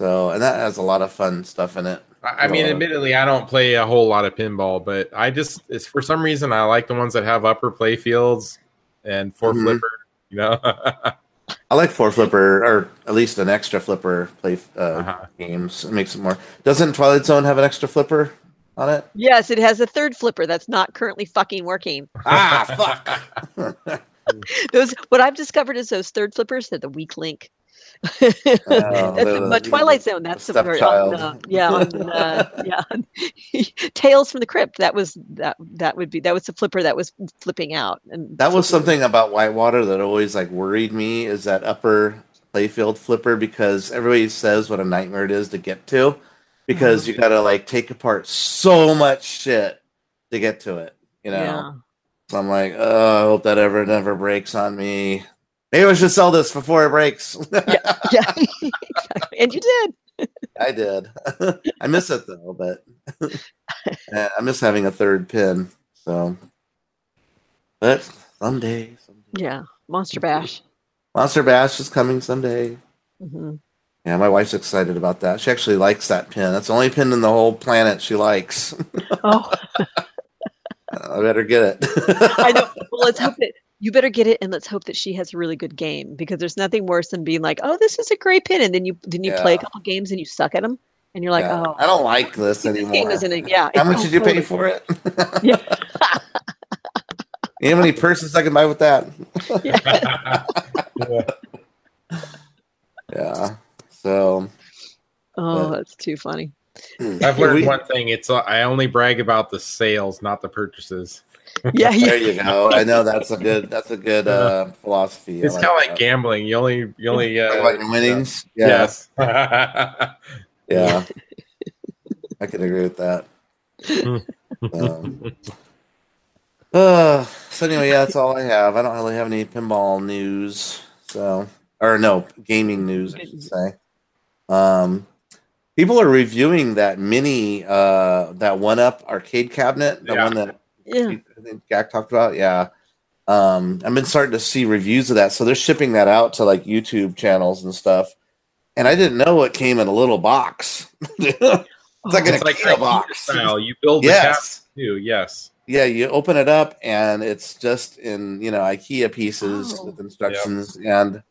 So, and that has a lot of fun stuff in it. I I mean, admittedly, I don't play a whole lot of pinball, but I just it's for some reason I like the ones that have upper play fields and 4 Mhm. flipper. You know, (laughs) I like four flipper, or at least an extra flipper play uh, Uh-huh. games. It makes it more. Doesn't Twilight Zone have an extra flipper on it? Yes, it has a third flipper that's not currently fucking working. ah, fuck. (laughs) (laughs) Those what I've discovered is those third flippers. They're the weak link. Oh, the- but the- Twilight Zone. That's the very on, uh, yeah, on, uh, (laughs) yeah. (laughs) Tales from the Crypt. That was that. That would be that was the flipper that was flipping out. And That was something about Whitewater that always like worried me is that upper playfield flipper because everybody says what a nightmare it is to get to because Mm-hmm. you got to like take apart so much shit to get to it, you know. Yeah. So I'm like, oh, I hope that ever never breaks on me. Maybe I should sell this before it breaks. (laughs) Yeah, (laughs) exactly. And you did. I did. (laughs) I miss it though, but I miss having a third pin. So, but someday, someday. Yeah. Monster Bash. Monster Bash is coming someday. hmm Yeah, my wife's excited about that. She actually likes that pin. That's the only pin in the whole planet she likes. Oh, I better get it. I know. Well, let's hope that you better get it, and let's hope that she has a really good game because there's nothing worse than being like, "Oh, this is a great pin," and then you then you play a couple games and you suck at them, and you're like, Yeah, "Oh, I don't like this this game anymore. isn't a yeah." How (laughs) much did you pay for it? Yeah. (laughs) you know how many purses I can buy with that? (laughs) Yeah. So Oh, that's too funny. I've learned we- one thing. It's uh, I only brag about the sales, not the purchases. Yeah, There you (laughs) go. I know that's a good that's a good uh, philosophy. I It's kind of like gambling. You only you only uh, Talk about your winnings. Yeah. Yes. (laughs) Yeah. I can agree with that. (laughs) Um, uh, so anyway, yeah, that's all I have. I don't really have any pinball news. So, or no, gaming news, I should say. Um, people are reviewing that mini, uh, that one up arcade cabinet, the Yeah. one that yeah. I think Gak talked about. Yeah. Um, I've been starting to see reviews of that. So they're shipping that out to like YouTube channels and stuff. And I didn't know it came in a little box. (laughs) it's like an it's like IKEA IKEA box. style. You build the cap Yes. too. Yes. Yeah, you open it up and it's just in, you know, IKEA pieces Oh. with instructions and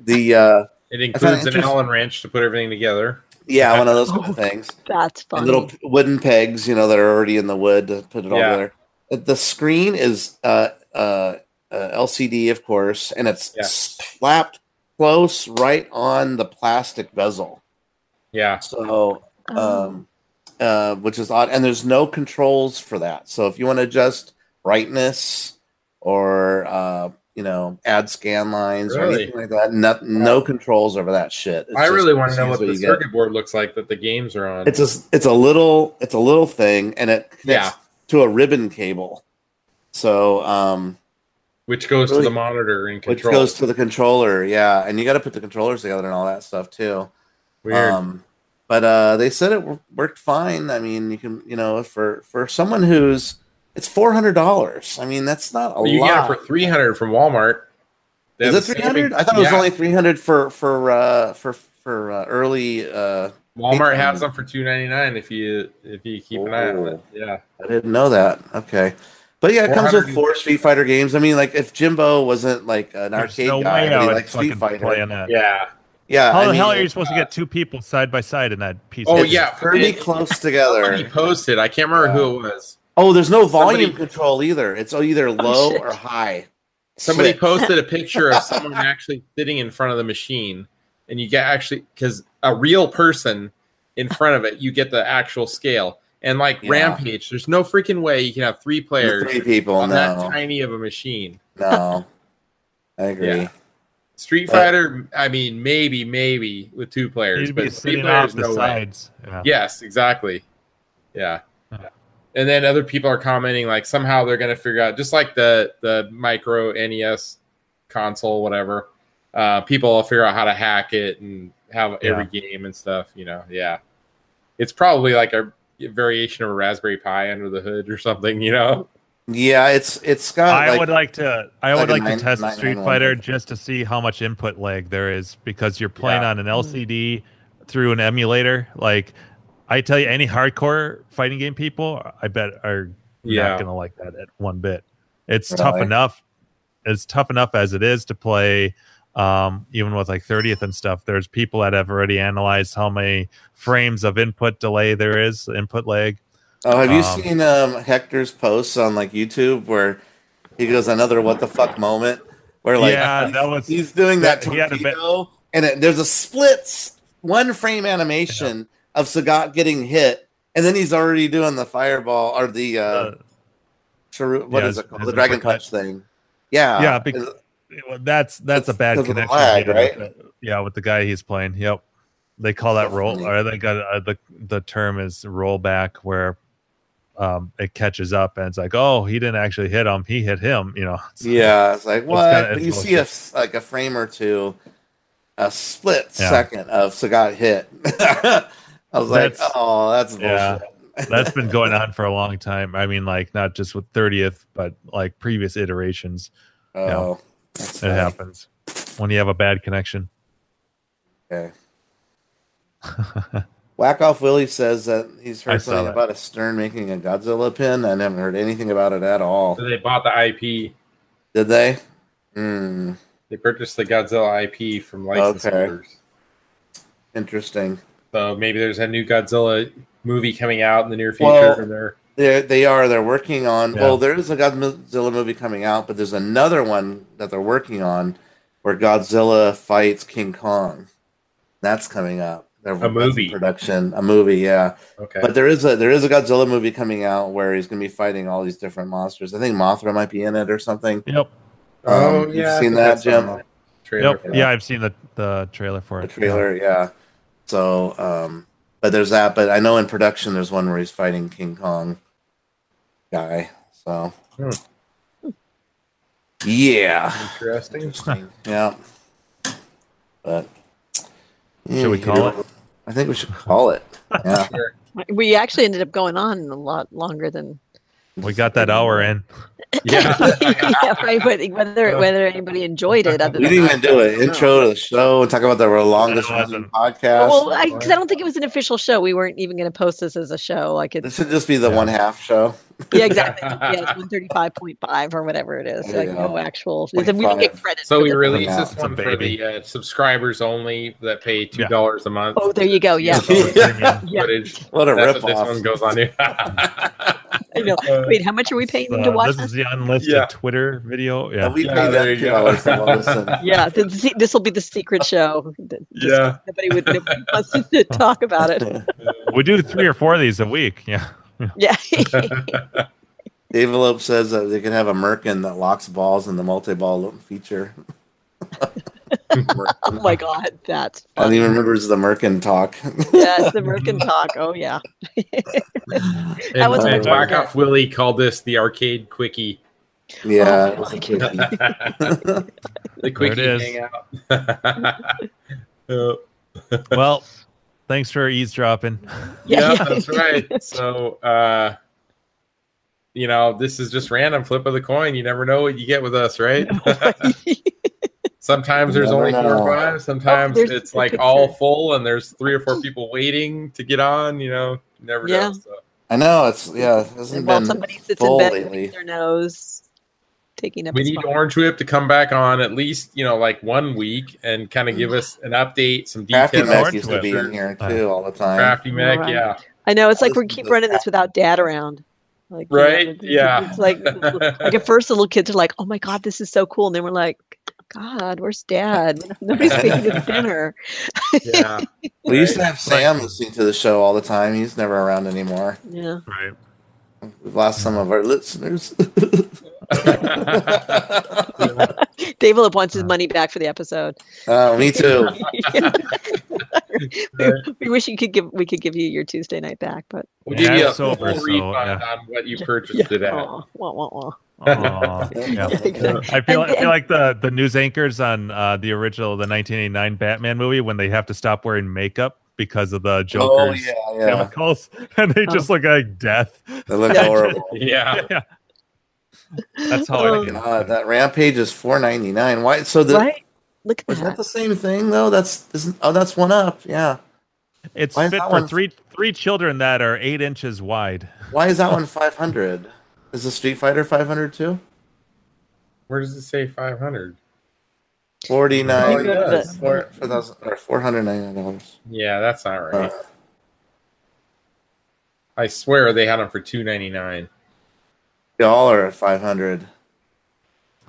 the uh It includes an Allen wrench to put everything together. yeah, one of those kind (laughs) Oh. of things. That's And funny. little wooden pegs, you know, that are already in the wood to put it all Yeah. together. The screen is uh, uh, uh, LCD, of course, and it's Yeah. slapped close right on the plastic bezel. Yeah. So, um, uh, which is odd, and there's no controls for that. So, if you want to adjust brightness or uh, you know add scan lines or anything like that, no, no controls over that shit. It's I really want to know what just the you get. circuit board looks like that the games are on. It's a it's a little it's a little thing, and it connects Yeah. To a ribbon cable. So, um, which goes to the monitor and which goes to the controller, yeah, and you got to put the controllers together and all that stuff too. Weird. Um, but uh, they said it worked fine. I mean, you can you know for for someone who's it's four hundred dollars. I mean, that's not a Well, you lot. get it for three hundred from Walmart. They Is it three hundred? I thought it was yeah. only three hundred for for uh, for for uh, early. Uh, Walmart has them for two ninety nine if you if you keep an eye on it. Oh. Yeah. I didn't know that. Okay, but yeah, it comes with four Street Fighter games. I mean, like if Jimbo wasn't like an There's arcade no guy, way but he would likes Street Fighter. on that. Yeah. Yeah, How I the mean, hell are you it's supposed to get two people side by side in that piece? Oh, of yeah. pretty close Somebody together. posted. I can't remember who it was. Oh, there's no volume Somebody- control either. It's either oh, low shit. or high. Somebody posted a picture of (laughs) someone actually sitting in front of the machine, and you get actually because a real person in front of it, you get the actual scale. And like Yeah. Rampage, there's no freaking way you can have three players Three people. on that tiny of a machine. no, I agree. Yeah. Street But- Fighter, I mean, maybe, maybe with two players, but be three players, off the no way. sides. Yeah. Yes, exactly. Yeah. Yeah. And then other people are commenting like somehow they're going to figure out just like the the micro NES console whatever. Uh people will figure out how to hack it and have every game and stuff, you know. Yeah. It's probably like a variation of a Raspberry Pi under the hood or something, you know. Yeah, it's it's got. I like, would like to. I like would a like nine- to test nine- Street nine- Fighter one. just to see how much input lag there is because you're playing Yeah. on an LCD through an emulator. Like I tell you, any hardcore fighting game people, I bet are Yeah. not gonna like that at one bit. It's tough enough. It's tough enough as it is to play. Um, even with like 30th and stuff, there's people that have already analyzed how many frames of input delay there is, input lag. Oh, have you Um, seen um, Hector's posts on like YouTube where he goes another what the fuck moment where like Yeah, he's, (laughs) that was- he's doing that, that- he had a bit- torpedo and it, there's a split one frame animation of Sagat getting hit and then he's already doing the fireball or the uh, Uh, Charu- what yeah, is it called the dragon punch thing. Yeah, Yeah, because- that's that's a bad because of the connection. lag, yeah, right? with the- Yeah, with the guy he's playing. Yep, they call that roll, or they got uh, the the term is rollback, where um it catches up and it's like, oh, he didn't actually hit him, he hit him. You know, It's- (laughs) Yeah, it's like what? kinda- but it's you see a like a frame or two, a split Yeah. second of Sagat hit. (laughs) I was like, oh, that's bullshit. Yeah. (laughs) that's been going on for a long time. I mean, like not just with 30th, but like previous iterations, Oh, that's it funny. happens when you have a bad connection. Okay. (laughs) Whack off Willie says that he's heard saw something about a Stern making a Godzilla pin. I haven't heard anything about it at all. So they bought the IP. Did they? Hmm. They purchased the Godzilla IP from license Okay. holders. Interesting. So maybe there's a new Godzilla movie coming out in the near future. Well- and they're They they are they're working on. Yeah. Well, there is a Godzilla movie coming out, but there's another one that they're working on where Godzilla fights King Kong. That's coming up. They're- that's in movie? production, a movie, yeah. okay. But there is a there is a Godzilla movie coming out where he's going to be fighting all these different monsters. I think Mothra might be in it or something. Yep. oh Um, you've yeah, seen that, Jim? Trailer Yep. Yeah, I've seen the the trailer for The it. trailer, yeah. So, um, but there's that. But I know in production there's one where he's fighting King Kong guy. So, Hmm. yeah. Interesting. (laughs) Yeah. But Should we call it? I think we should call it. (laughs) Yeah. Sure. We actually ended up going on a lot longer than. We got that hour in. (laughs) Yeah. (laughs) yeah, right. But whether whether anybody enjoyed it, other We didn't even do an intro to the show and talk about the longest That running wasn't- podcast. well, I, 'cause I don't think it was an official show. We weren't even going to post this as a show. Like this it's should just be the Yeah. one half show. yeah, exactly. (laughs) Yeah, it's one thirty five point five or whatever it is. Like no actual. We didn't get credit. So we the- released this it's one for the uh, subscribers only that pay two Yeah. dollars a month. Oh, there you go. Yeah. Yeah. Yeah. What a rip off. this one goes on to. I know. Wait, how much are we paying them to Uh, watch this this? is the unlisted Yeah. Twitter video. Yeah. we Yeah, pay there them you two go. dollars to. (laughs) Yeah, this will be the secret show. Just- Yeah. Nobody would nobody wants to (laughs) talk about it. We do three or four of these a week. Yeah. Yeah. (laughs) The envelope says that they can have a merkin that locks balls in the multi-ball feature. Oh my god, that's I don't funny. even remember the merkin talk. Yeah, it's the Merkin talk. Oh yeah. (laughs) that was and my Whack Off Willie called this the arcade quickie. yeah, Oh it was a my quickie. (laughs) the quickie is. hangout. Uh, (laughs) Well, Thanks for eavesdropping. Yeah, yeah. that's right. So, uh, you know, this is just random flip of the coin. You never know what you get with us, right? Sometimes there's Never only four know. or five. Oh, Sometimes there's it's like all full, and there's three or four people waiting to get on. You know, you never Yeah. know. So. I know it's yeah. It hasn't While been somebody sits in bed lately. with their nose, taking up. We need spot. Orange Whip to come back on at least, you know, like one week and kind of mm-hmm. give us an update, some Crafty details. Mac used to be in here too all the time. Crafty Mac, Right. yeah. I know it's like we Listen keep running this without dad around. Like you know, Right? it's- Yeah. It's like like at first the little kids are like, "Oh my god, this is so cool," and then we're like, "God, where's dad? (laughs) Nobody's making us dinner." Yeah. (laughs) We used to have Sam listening to the show all the time. He's never around anymore. Yeah. Right. We've lost some of our listeners. (laughs) David wants his money back for the episode. oh, me too. (laughs) (laughs) we wish you could give we could give you your Tuesday night back, but We'll Yeah, give you a full over, so, refund yeah. on what you purchased it at. Aw, wah, wah, wah. Aw, yeah. (laughs) I feel I feel like the the news anchors on uh, the original the 1989 Batman movie when they have to stop wearing makeup because of the Oh Joker's yeah, yeah. chemicals, and they just look like death. They look Yeah. horrible. Yeah. Yeah, that's how Oh, I feel. God, that Rampage is four ninety nine. Why? So the right? Look at was that that. the same thing though? That's isn't, oh, that's one up. Yeah. It's Why is fit that for one- three three children that are eight inches wide. Why is that one five hundred? Is the Street Fighter five hundred too? Where does it say 500? Forty Oh, nine. it does. Four for thousand or four hundred ninety nine dollars. Yeah, that's not right. Uh, I swear they had them for 2.99. they all are at five hundred.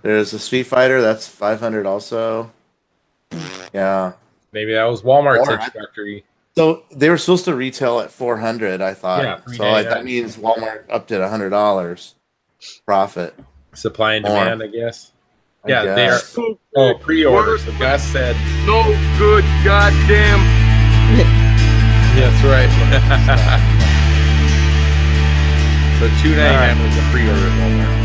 There's a Street Fighter that's five hundred also. Yeah. Maybe that was Walmart's Walmart. introductory. So they were supposed to retail at four hundred. I thought. Yeah, so I, that $3.99. means Walmart upped it hundred dollars profit. Supply and More. demand, I guess. I Yeah, they are. guess. Oh, pre-order. So Gus said, No good goddamn. (laughs) "That's right." (laughs) so two ninety nine was the pre-order.